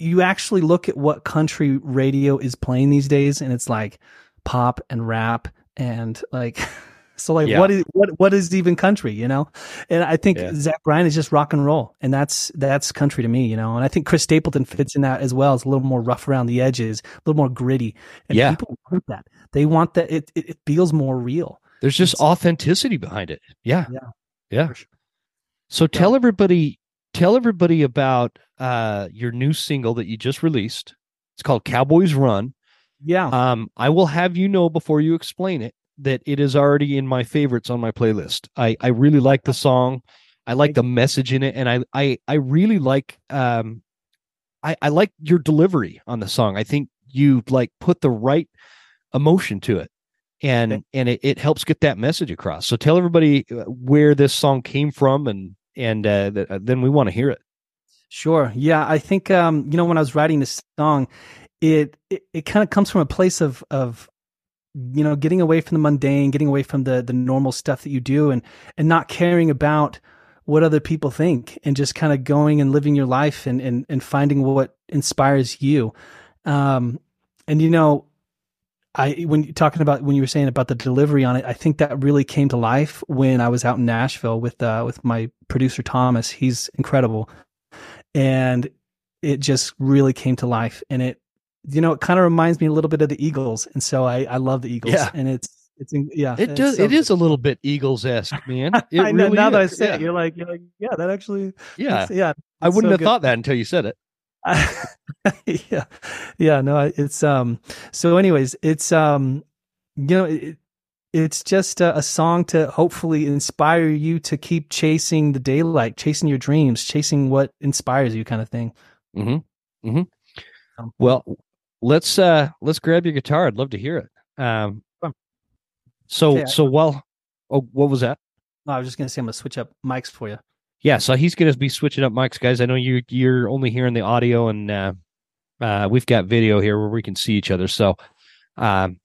you actually look at what country radio is playing these days, and it's like pop and rap and like [LAUGHS] so like yeah. what is what what is even country you know? And i think yeah. zach bryan is just rock and roll and that's that's country to me you know? And i think chris stapleton fits in that as well. It's a little more rough around the edges a little more gritty and yeah. people want that. They want that it, it, feels more real. There's just it's, authenticity behind it. Yeah. Yeah. Yeah. Sure. so tell everybody tell everybody about uh your new single that you just released it's called cowboys run yeah. Um, I will have you know before you explain it that it is already in my favorites on my playlist. I I really like the song. I like the message in it, and I I I really like um, I I like your delivery on the song. I think you like put the right emotion to it, and okay. and it, it helps get that message across. So tell everybody uh, where this song came from, and and uh, th- then we want to hear it. Sure. Yeah, I think um, you know when I was writing this song, it it, it kind of comes from a place of of you know getting away from the mundane getting away from the the normal stuff that you do and and not caring about what other people think and just kind of going and living your life and and, and finding what inspires you um and you know I when you're talking about when you were saying about the delivery on it, I think that really came to life when I was out in Nashville with uh, with my producer Thomas. He's incredible, and it just really came to life. And it you know, it kind of reminds me a little bit of the Eagles, and so I I love the Eagles, yeah. and it's It's yeah. It does. so it is a little bit Eagles esque, man. [LAUGHS] It I know, really now that I say yeah. it, you're like, you're like, yeah, that actually, yeah. yeah. I wouldn't so have good. thought that until you said it. [LAUGHS] yeah, yeah. No, it's um. So, anyways, it's um, you know, it, it's just a, a song to hopefully inspire you to keep chasing the daylight, chasing your dreams, chasing what inspires you, kind of thing. Mm-hmm. Mm-hmm. Um, Well, let's uh let's grab your guitar. I'd love to hear it. Um. So so while oh what was that? No, I was just gonna say I'm gonna switch up mics for you. Yeah, so he's going to be switching up mics, guys. I know you you're only hearing the audio, and uh, uh, we've got video here where we can see each other. So, um,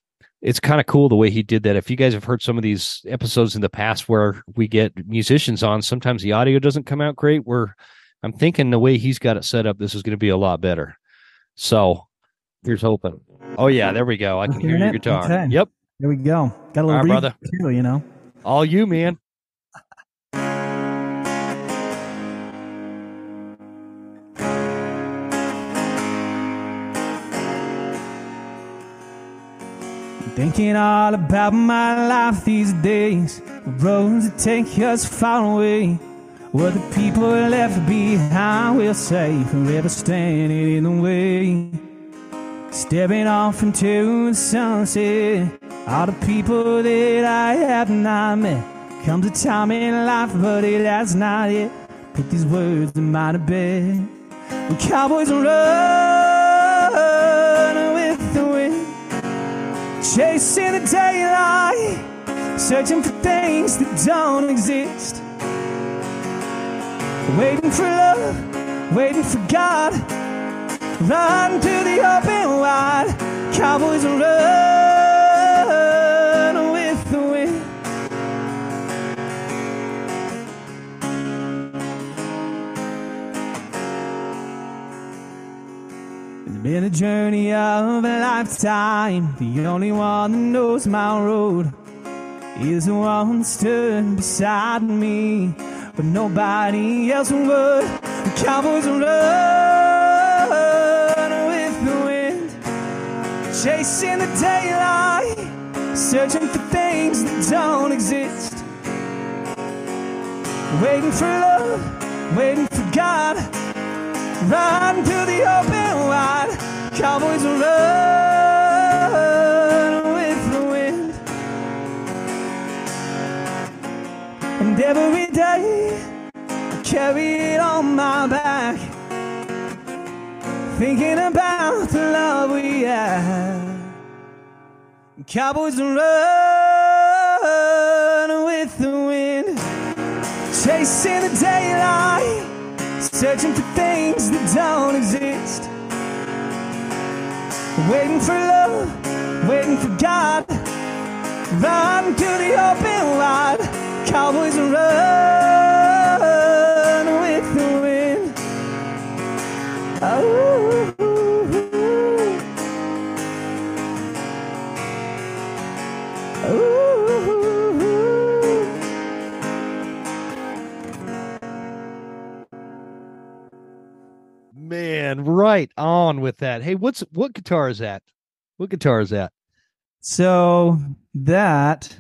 it's kind of cool the way he did that. If you guys have heard some of these episodes in the past where we get musicians on, sometimes the audio doesn't come out great. Where I'm thinking the way he's got it set up, this is going to be a lot better. So, here's hoping. Oh yeah, there we go. I can hear your guitar. Okay. Yep, There we go. Got a little right, brother. too, you know. all you, man. Thinking all about my life these days. The roads that take us far away. What the people left behind will say, forever standing in the way. Stepping off into the sunset. All the people that I have not met. Comes a time in life, but it has not yet. Put these words in my bed. Cowboys run with Chasing the daylight, searching for things that don't exist. Waiting for love, waiting for God. Run to the open wide. Cowboys run with been a journey of a lifetime. The only one that knows my road is the one stood beside me, but nobody else would. The cowboys run with the wind, chasing the daylight, searching for things that don't exist. Waiting for love, waiting for God. Run to the open wide. Cowboys run with the wind. And every day I carry it on my back. Thinking about the love we had. Cowboys run with the wind. Chasing the daylight searching for things that don't exist. Waiting for love, waiting for God. Run to the open wide. Cowboys run with the wind. Oh. Ooh. Right on with that. Hey, what's what guitar is that? What guitar is that? So that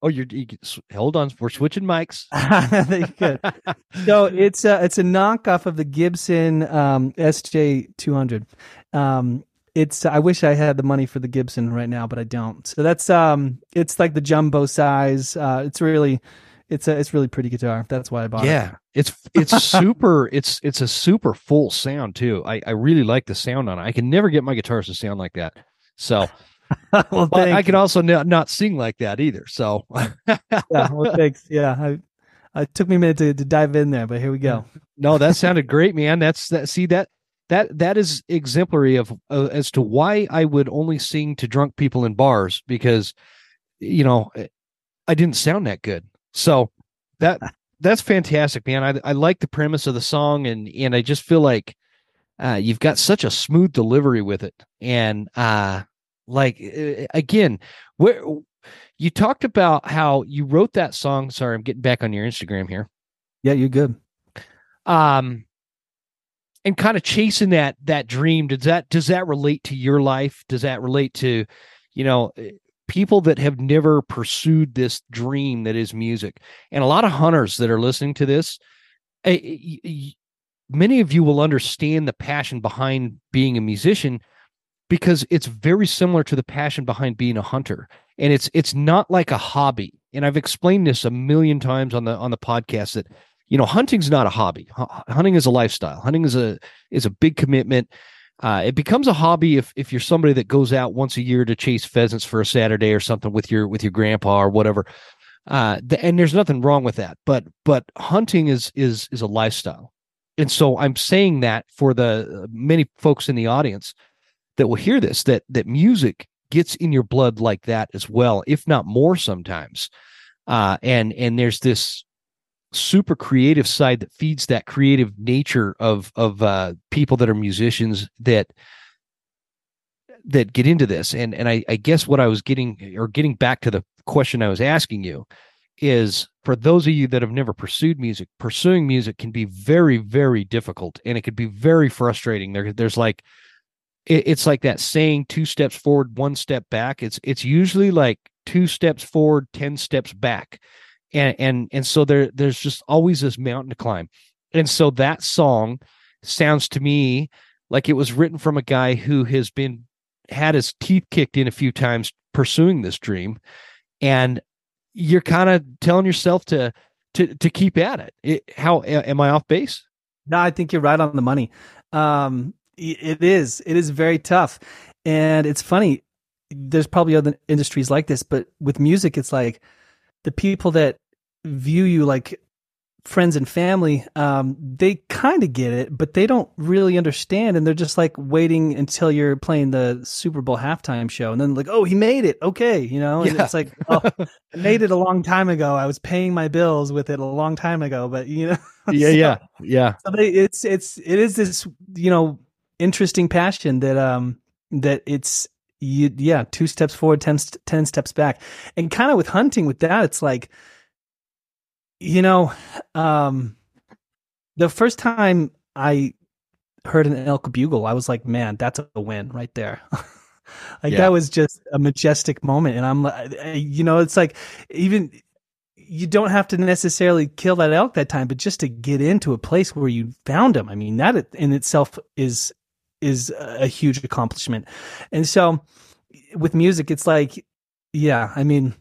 Oh, you're you, hold on. We're switching mics. [LAUGHS] So [LAUGHS] it's a it's a knockoff of the Gibson um, SJ two hundred. Um, it's I wish I had the money for the Gibson right now, but I don't. So that's um it's like the jumbo size. Uh, it's really it's a it's really pretty guitar. That's why I bought it. yeah, it's it's [LAUGHS] super. It's it's a super full sound too. I I really like the sound on it. I can never get my guitars to sound like that. So, [LAUGHS] well, but I can also not, not sing like that either. So, yeah, well, [LAUGHS] thanks. Yeah, I, I took me a minute to, to dive in there, but here we go. no, that sounded great, man. That's that. See that that that is exemplary of uh, as to why I would only sing to drunk people in bars because you know I didn't sound that good. So that that's fantastic, man. I I like the premise of the song and and I just feel like uh, you've got such a smooth delivery with it. And uh like uh, again where you talked about how you wrote that song. Sorry i'm getting back on your instagram here. Yeah, you're good. um and kind of chasing that that dream. Does that does that relate to your life? Does that relate to you know people that have never pursued this dream that is music, and a lot of hunters that are listening to this, eh, many of you will understand the passion behind being a musician because it's very similar to the passion behind being a hunter. And it's it's not like a hobby. And i've explained this a million times on the on the podcast that you know hunting's not a hobby. Hunting is a lifestyle. Hunting is a is a big commitment uh, it becomes a hobby if if you're somebody that goes out once a year to chase pheasants for a saturday or something with your with your grandpa or whatever. Uh, the, and there's nothing wrong with that but but hunting is is is a lifestyle. And so i'm saying that for the uh, many folks in the audience that will hear this that that music gets in your blood like that as well if not more sometimes. Uh, and and there's this super creative side that feeds that creative nature of of uh, people that are musicians that that get into this and and I, I guess what i was getting or getting back to the question i was asking you is for those of you that have never pursued music, pursuing music can be very, very difficult and it could be very frustrating. There, there's like, it, it's like that saying two steps forward, one step back. It's, it's usually like two steps forward, 10 steps back. And, and, and so there, there's just always this mountain to climb. And so that song sounds to me like it was written from a guy who has been, had his teeth kicked in a few times pursuing this dream. And you're kind of telling yourself to to to keep at it. it. How am I off base? No, I think you're right on the money. Um, it is. It is very tough, and it's funny. There's probably other industries like this, but with music, it's like the people that view you like friends and family, um, they kind of get it, but they don't really understand, and they're just like waiting until you're playing the Super Bowl halftime show, and then like, oh, he made it, okay, you know, and yeah. it's like, oh, [LAUGHS] I made it a long time ago. I was paying my bills with it a long time ago, but you know, [LAUGHS] yeah, so, yeah, yeah. So they, it's it's it is this you know interesting passion that um that it's you yeah two steps forward 10, 10 steps back and kind of with hunting with that it's like you know, um, the first time I heard an elk bugle, I was like, man, that's a win right there. [LAUGHS] like yeah. that was just a majestic moment. And I'm like, you know, it's like even you don't have to necessarily kill that elk that time, but just to get into a place where you found him. I mean, that in itself is is a huge accomplishment. And so with music, it's like, yeah, I mean,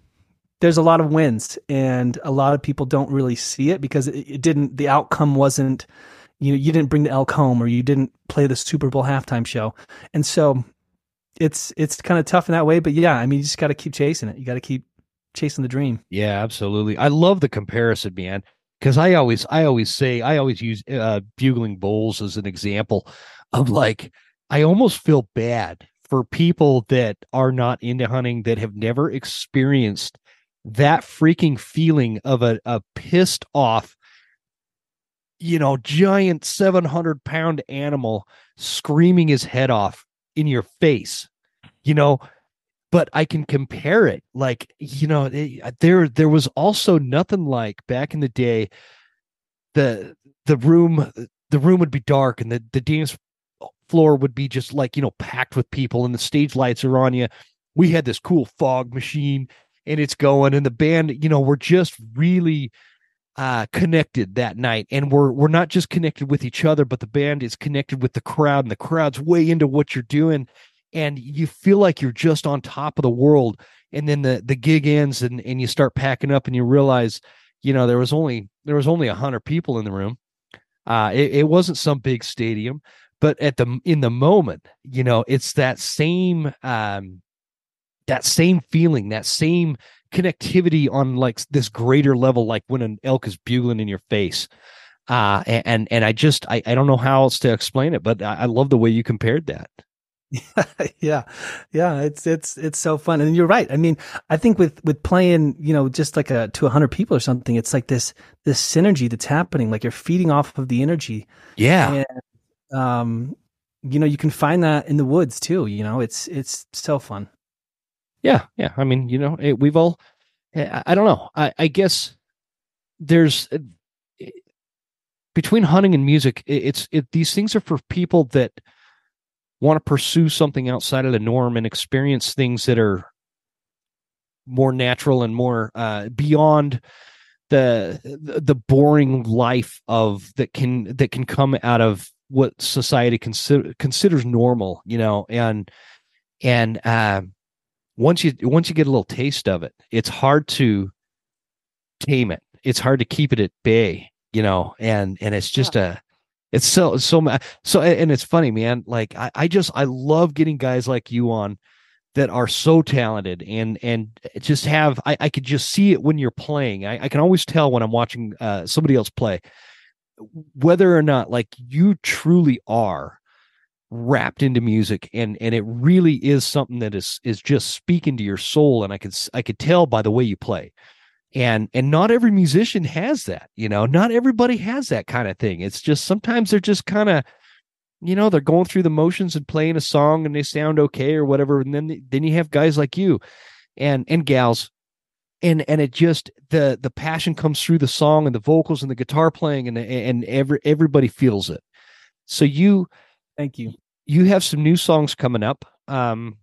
there's a lot of wins and a lot of people don't really see it because it, didn't the outcome wasn't you know you didn't bring the elk home or you didn't play the super bowl halftime show. And so it's it's kind of tough in that way but yeah i mean you just got to keep chasing it. You got to keep chasing the dream. Yeah absolutely. I love the comparison man because i always i always say i always use uh, bugling bowls as an example of like i almost feel bad for people that are not into hunting that have never experienced that freaking feeling of a, a pissed off you know giant 700 pound animal screaming his head off in your face you know? But i can compare it like you know eh, uh, there there was also nothing like back in the day the the room the room would be dark and the the dance floor would be just like you know packed with people and the stage lights are on you we had this cool fog machine and it's going and the band you know we're just really uh connected that night and we're we're not just connected with each other but the band is connected with the crowd and the crowd's way into what you're doing and you feel like you're just on top of the world. And then the the gig ends and and you start packing up and you realize you know there was only there was only a hundred people in the room. Uh it, it wasn't some big stadium but at the in the moment you know it's that same um that same feeling, that same connectivity on like this greater level, like when an elk is bugling in your face. Uh, and, and I just, I, I don't know how else to explain it, but I, I love the way you compared that. [LAUGHS] yeah yeah it's it's it's so fun and you're right i mean i think with with playing you know just like a to a 100 people or something it's like this this synergy that's happening like you're feeding off of the energy yeah and, um you know you can find that in the woods too you know it's it's so fun yeah, yeah. I mean, you know, it, we've all. Eh, I, don't know. I, I guess there's uh, between hunting and music. It, it's it. These things are for people that want to pursue something outside of the norm and experience things that are more natural and more uh, beyond the the boring life of that can that can come out of what society consider, considers normal you know and and uh, once you once you get a little taste of it it's hard to tame it it's hard to keep it at bay you know and and it's just yeah. a it's so so so and it's funny man like I, I just i love getting guys like you on that are so talented and and just have I, I could just see it when you're playing. I, I can always tell when I'm watching uh, somebody else play whether or not like you truly are wrapped into music and and it really is something that is is just speaking to your soul and I could I could tell by the way you play. And and not every musician has that, you know. Not everybody has that kind of thing. It's just sometimes they're just kind of you know they're going through the motions and playing a song and they sound okay or whatever and then then you have guys like you and and gals and and it just the the passion comes through the song and the vocals and the guitar playing and and every everybody feels it. So you thank you. you have some new songs coming up um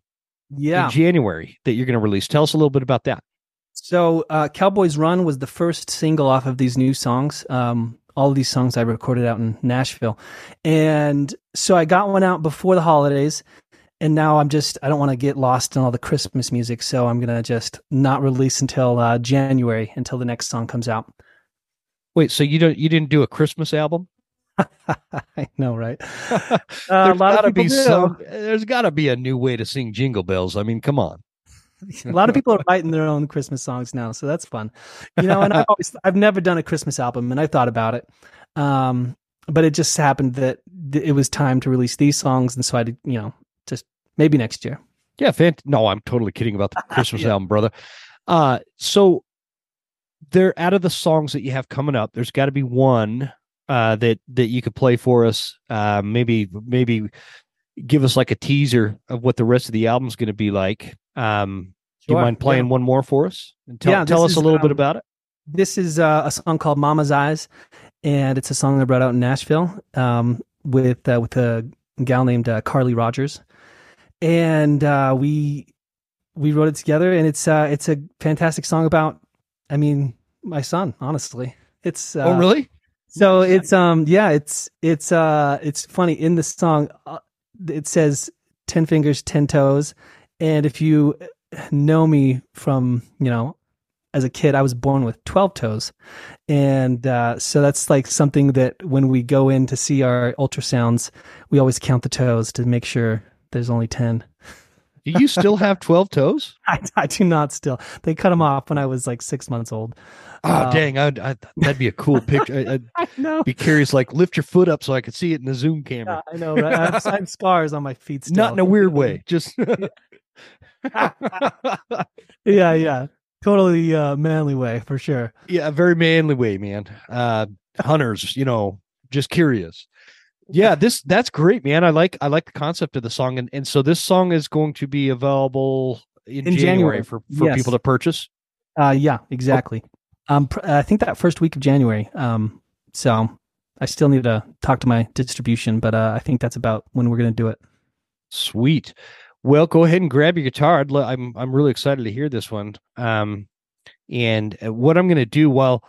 yeah. In january that you're going to release. Tell us a little bit about that. So uh cowboys run was the first single off of these new songs. Um all of these songs I recorded out in Nashville. And so I got one out before the holidays. And now I'm just, I don't want to get lost in all the Christmas music. So I'm going to just not release until uh, January until the next song comes out. Wait, so you don't, you didn't do a Christmas album? [LAUGHS] I know, right? [LAUGHS] uh, there's gotta be do. some, there's gotta be a new way to sing jingle bells. I mean, come on. [LAUGHS] a lot of people are writing their own Christmas songs now, so that's fun. You know, and I've always I've never done a Christmas album, and I thought about it, um, but it just happened that it was time to release these songs, and so I, did, you know, just maybe next year. Yeah, fant- no, I'm totally kidding about the [LAUGHS] Christmas yeah. album, brother. Uh, so there, out of the songs that you have coming up, there's got to be one uh, that that you could play for us. Uh, maybe maybe give us like a teaser of what the rest of the album's going to be like. Um, sure. Do you mind playing yeah. one more for us and tell, yeah, tell us is, a little um, bit about it? This is uh, a song called "Mama's Eyes," and it's a song I brought out in Nashville um, with uh, with a gal named uh, Carly Rogers, and uh, we we wrote it together, and it's uh, it's a fantastic song about, I mean, my son. Honestly, it's oh really. So it's um yeah it's it's uh it's funny in the song it says 10 fingers 10 toes and if you know me from, you know, as a kid, I was born with 12 toes. And uh, so that's like something that when we go in to see our ultrasounds, we always count the toes to make sure there's only 10. do you [LAUGHS] still have 12 toes? I, I, do not still. They cut them off when I was like six months old. Oh, um, dang. I'd, I'd, that'd be a cool [LAUGHS] picture. I'd, [LAUGHS] I know. be curious, like lift your foot up so I could see it in the zoom camera. Yeah, I know, right? I have, I have scars on my feet still. Not in a weird way. Just yeah, yeah. Totally uh, manly way for sure. Yeah, very manly way, man. Uh, hunters, you know, just curious. Yeah, this that's great, man. I like I like the concept of the song, and and so this song is going to be available in, in January, January, for for yes. people to purchase. Uh, yeah, exactly. Oh. Um, I think that first week of January. Um, so I still need to talk to my distribution, but uh, I think that's about when we're going to do it. Sweet. Well, go ahead and grab your guitar. I'm I'm really excited to hear this one. Um, and uh, what I'm going to do while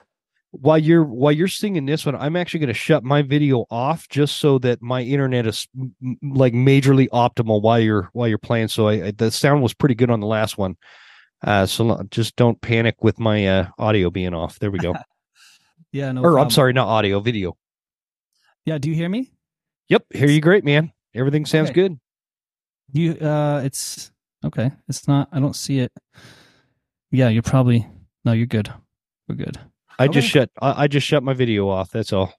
while you're while you're singing this one, I'm actually going to shut my video off just so that my internet is m- like majorly optimal while you're while you're playing. So I, I, the sound was pretty good on the last one. Uh, so just don't panic with my uh, audio being off. There we go. [LAUGHS] yeah, no. Or problem. I'm sorry, not audio, video. Yeah, do you hear me? Yep, hear you great, man. Everything sounds okay. good. You uh it's okay. It's not I don't see it. Yeah, you're probably no, you're good. We're good. I okay. just shut I, I just shut my video off, that's all.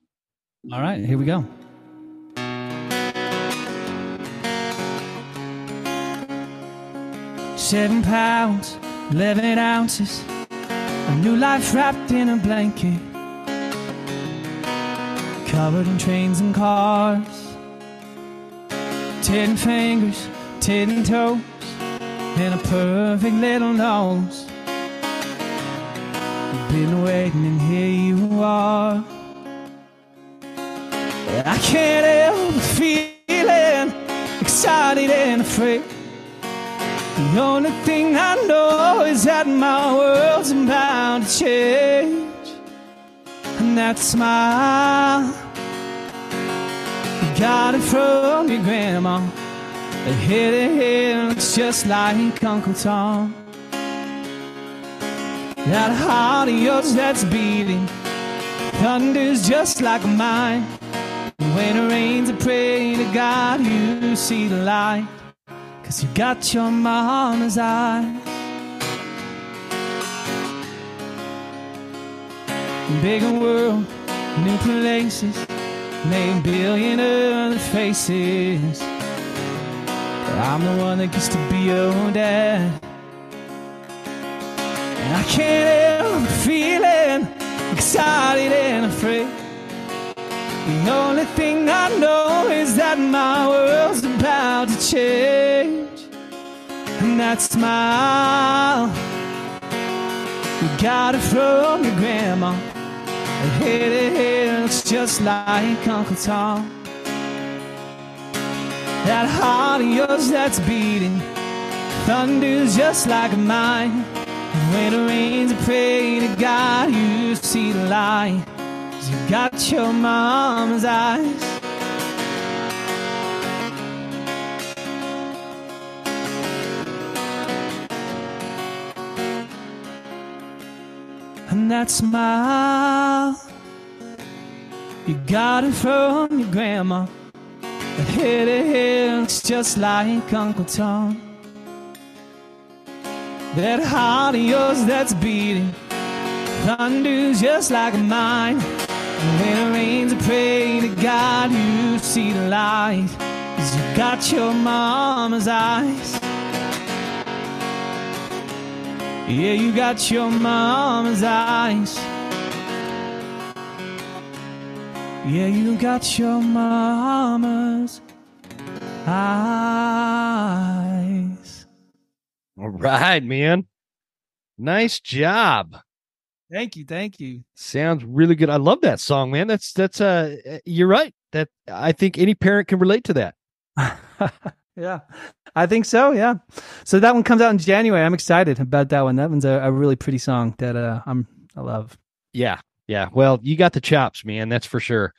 All right, here we go. Seven pounds, eleven ounces, a new life wrapped in a blanket, covered in trains and cars, ten fingers ten toes and a perfect little nose. You've been waiting, and here you are. I can't help but feeling excited and afraid. The only thing I know is that my world's about to change. And that smile, you got it from your grandma. The head hair looks just like Uncle Tom. That heart of yours that's beating thunders just like mine. When it rains, I pray to God you see the light. Cause you got your mama's eyes. Bigger world, new places, name billion other faces. I'm the one that gets to be your dad. I can't help feeling excited and afraid. The only thing I know is that my world's about to change. And that smile, you got it from your grandma. And head head looks just like Uncle Tom. That heart of yours that's beating, thunders just like mine. When it rains, I pray to God you see the light. Cause you got your mama's eyes. And that smile, you got it from your grandma. That head to head looks just like Uncle Tom. That heart of yours that's beating thunders just like mine. When it rains, I pray to God you see the light. Cause you got your mama's eyes. Yeah, you got your mama's eyes. Yeah, you got your mama's eyes. All right, man. Nice job. Thank you, thank you. Sounds really good. I love that song, man. That's that's uh you're right. That I think any parent can relate to that. [LAUGHS] yeah, I think so. Yeah. So that one comes out in January. I'm excited about that one. That one's a, a really pretty song that uh, I'm I love. Yeah, yeah. Well, you got the chops, man. That's for sure.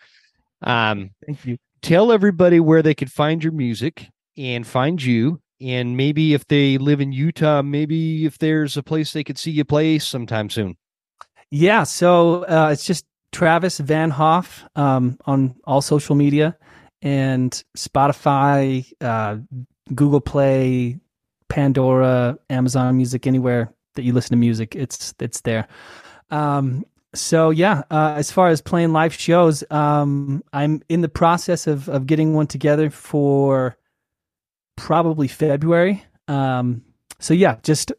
Um, Thank you. tell everybody where they could find your music and find you, and maybe if they live in Utah, maybe if there's a place they could see you play sometime soon. Yeah. So uh, it's just Travis Van Hoff um, on all social media and Spotify, uh, Google Play, Pandora, Amazon Music, anywhere that you listen to music, it's it's there. Um, so yeah, uh, as far as playing live shows, um, I'm in the process of of getting one together for probably February. Um, so yeah, just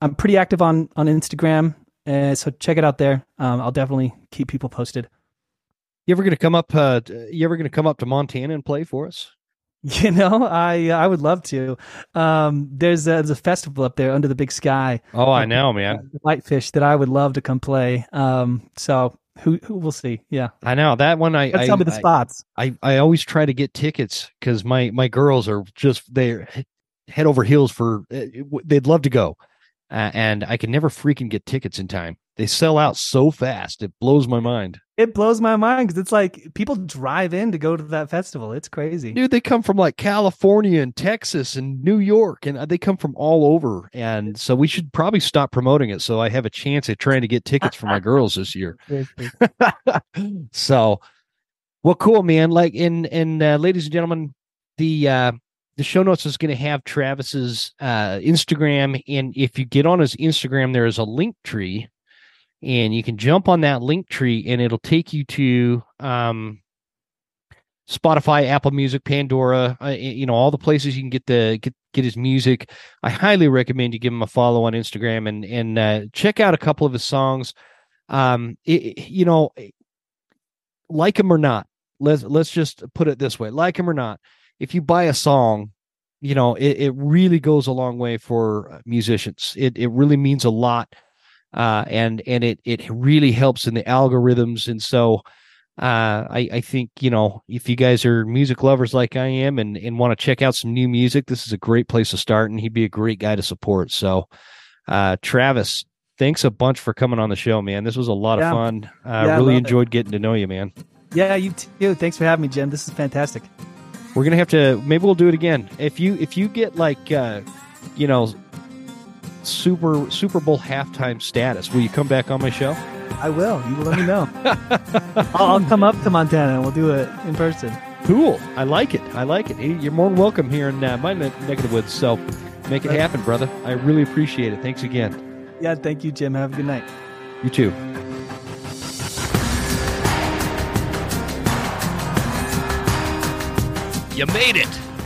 I'm pretty active on on Instagram, uh, so check it out there. Um, I'll definitely keep people posted. You ever gonna come up? Uh, you ever gonna come up to Montana and play for us? [LAUGHS] You know, I I would love to. Um, there's a, there's a festival up there under the big sky, Oh, I know, man. Whitefish, that I would love to come play. Um, so who who will see? Yeah, I know that one. I I, tell me the I- spots. I, I always try to get tickets because my my girls are just they're head over heels for uh, they'd love to go, uh, and I can never freaking get tickets in time. They sell out so fast. It blows my mind. It blows my mind because it's like people drive in to go to that festival. It's crazy. Dude, they come from like California and Texas and New York, and uh, they come from all over. And so we should probably stop promoting it so I have a chance at trying to get tickets for my girls this year. [LAUGHS] [LAUGHS] So, well, cool, man. Like, in, and uh, ladies and gentlemen, the uh, the show notes is going to have Travis's uh, Instagram, and if you get on his Instagram, there is a link tree, and you can jump on that link tree, and it'll take you to um, Spotify, Apple Music, Pandora, uh, you know, all the places you can get the get get his music. I highly recommend you give him a follow on Instagram and and uh, check out a couple of his songs. Um, it, you know, like him or not, let's let's just put it this way: like him or not, if you buy a song, you know, it, it really goes a long way for uh, musicians. It it really means a lot, uh, and and it it really helps in the algorithms. And so, uh, I, I think you know if you guys are music lovers like I am and, and want to check out some new music, this is a great place to start, and he'd be a great guy to support. So, uh, Travis, thanks a bunch for coming on the show, man. This was a lot yeah. of fun. Uh, yeah, really enjoyed it. getting to know you, man. Yeah, you too. Thanks for having me, Jim. This is fantastic. We're gonna have to maybe we'll do it again. If you if you get like uh, you know Super Super Bowl halftime status, will you come back on my show? I will. You will let me know. [LAUGHS] I'll, I'll, come up to Montana and we'll do it in person. Cool. I like it. I like it. You're more than welcome here in uh, my neck of the woods. So make it happen, brother. I really appreciate it. Thanks again. Yeah. Thank you, Jim. Have a good night. You too. You made it.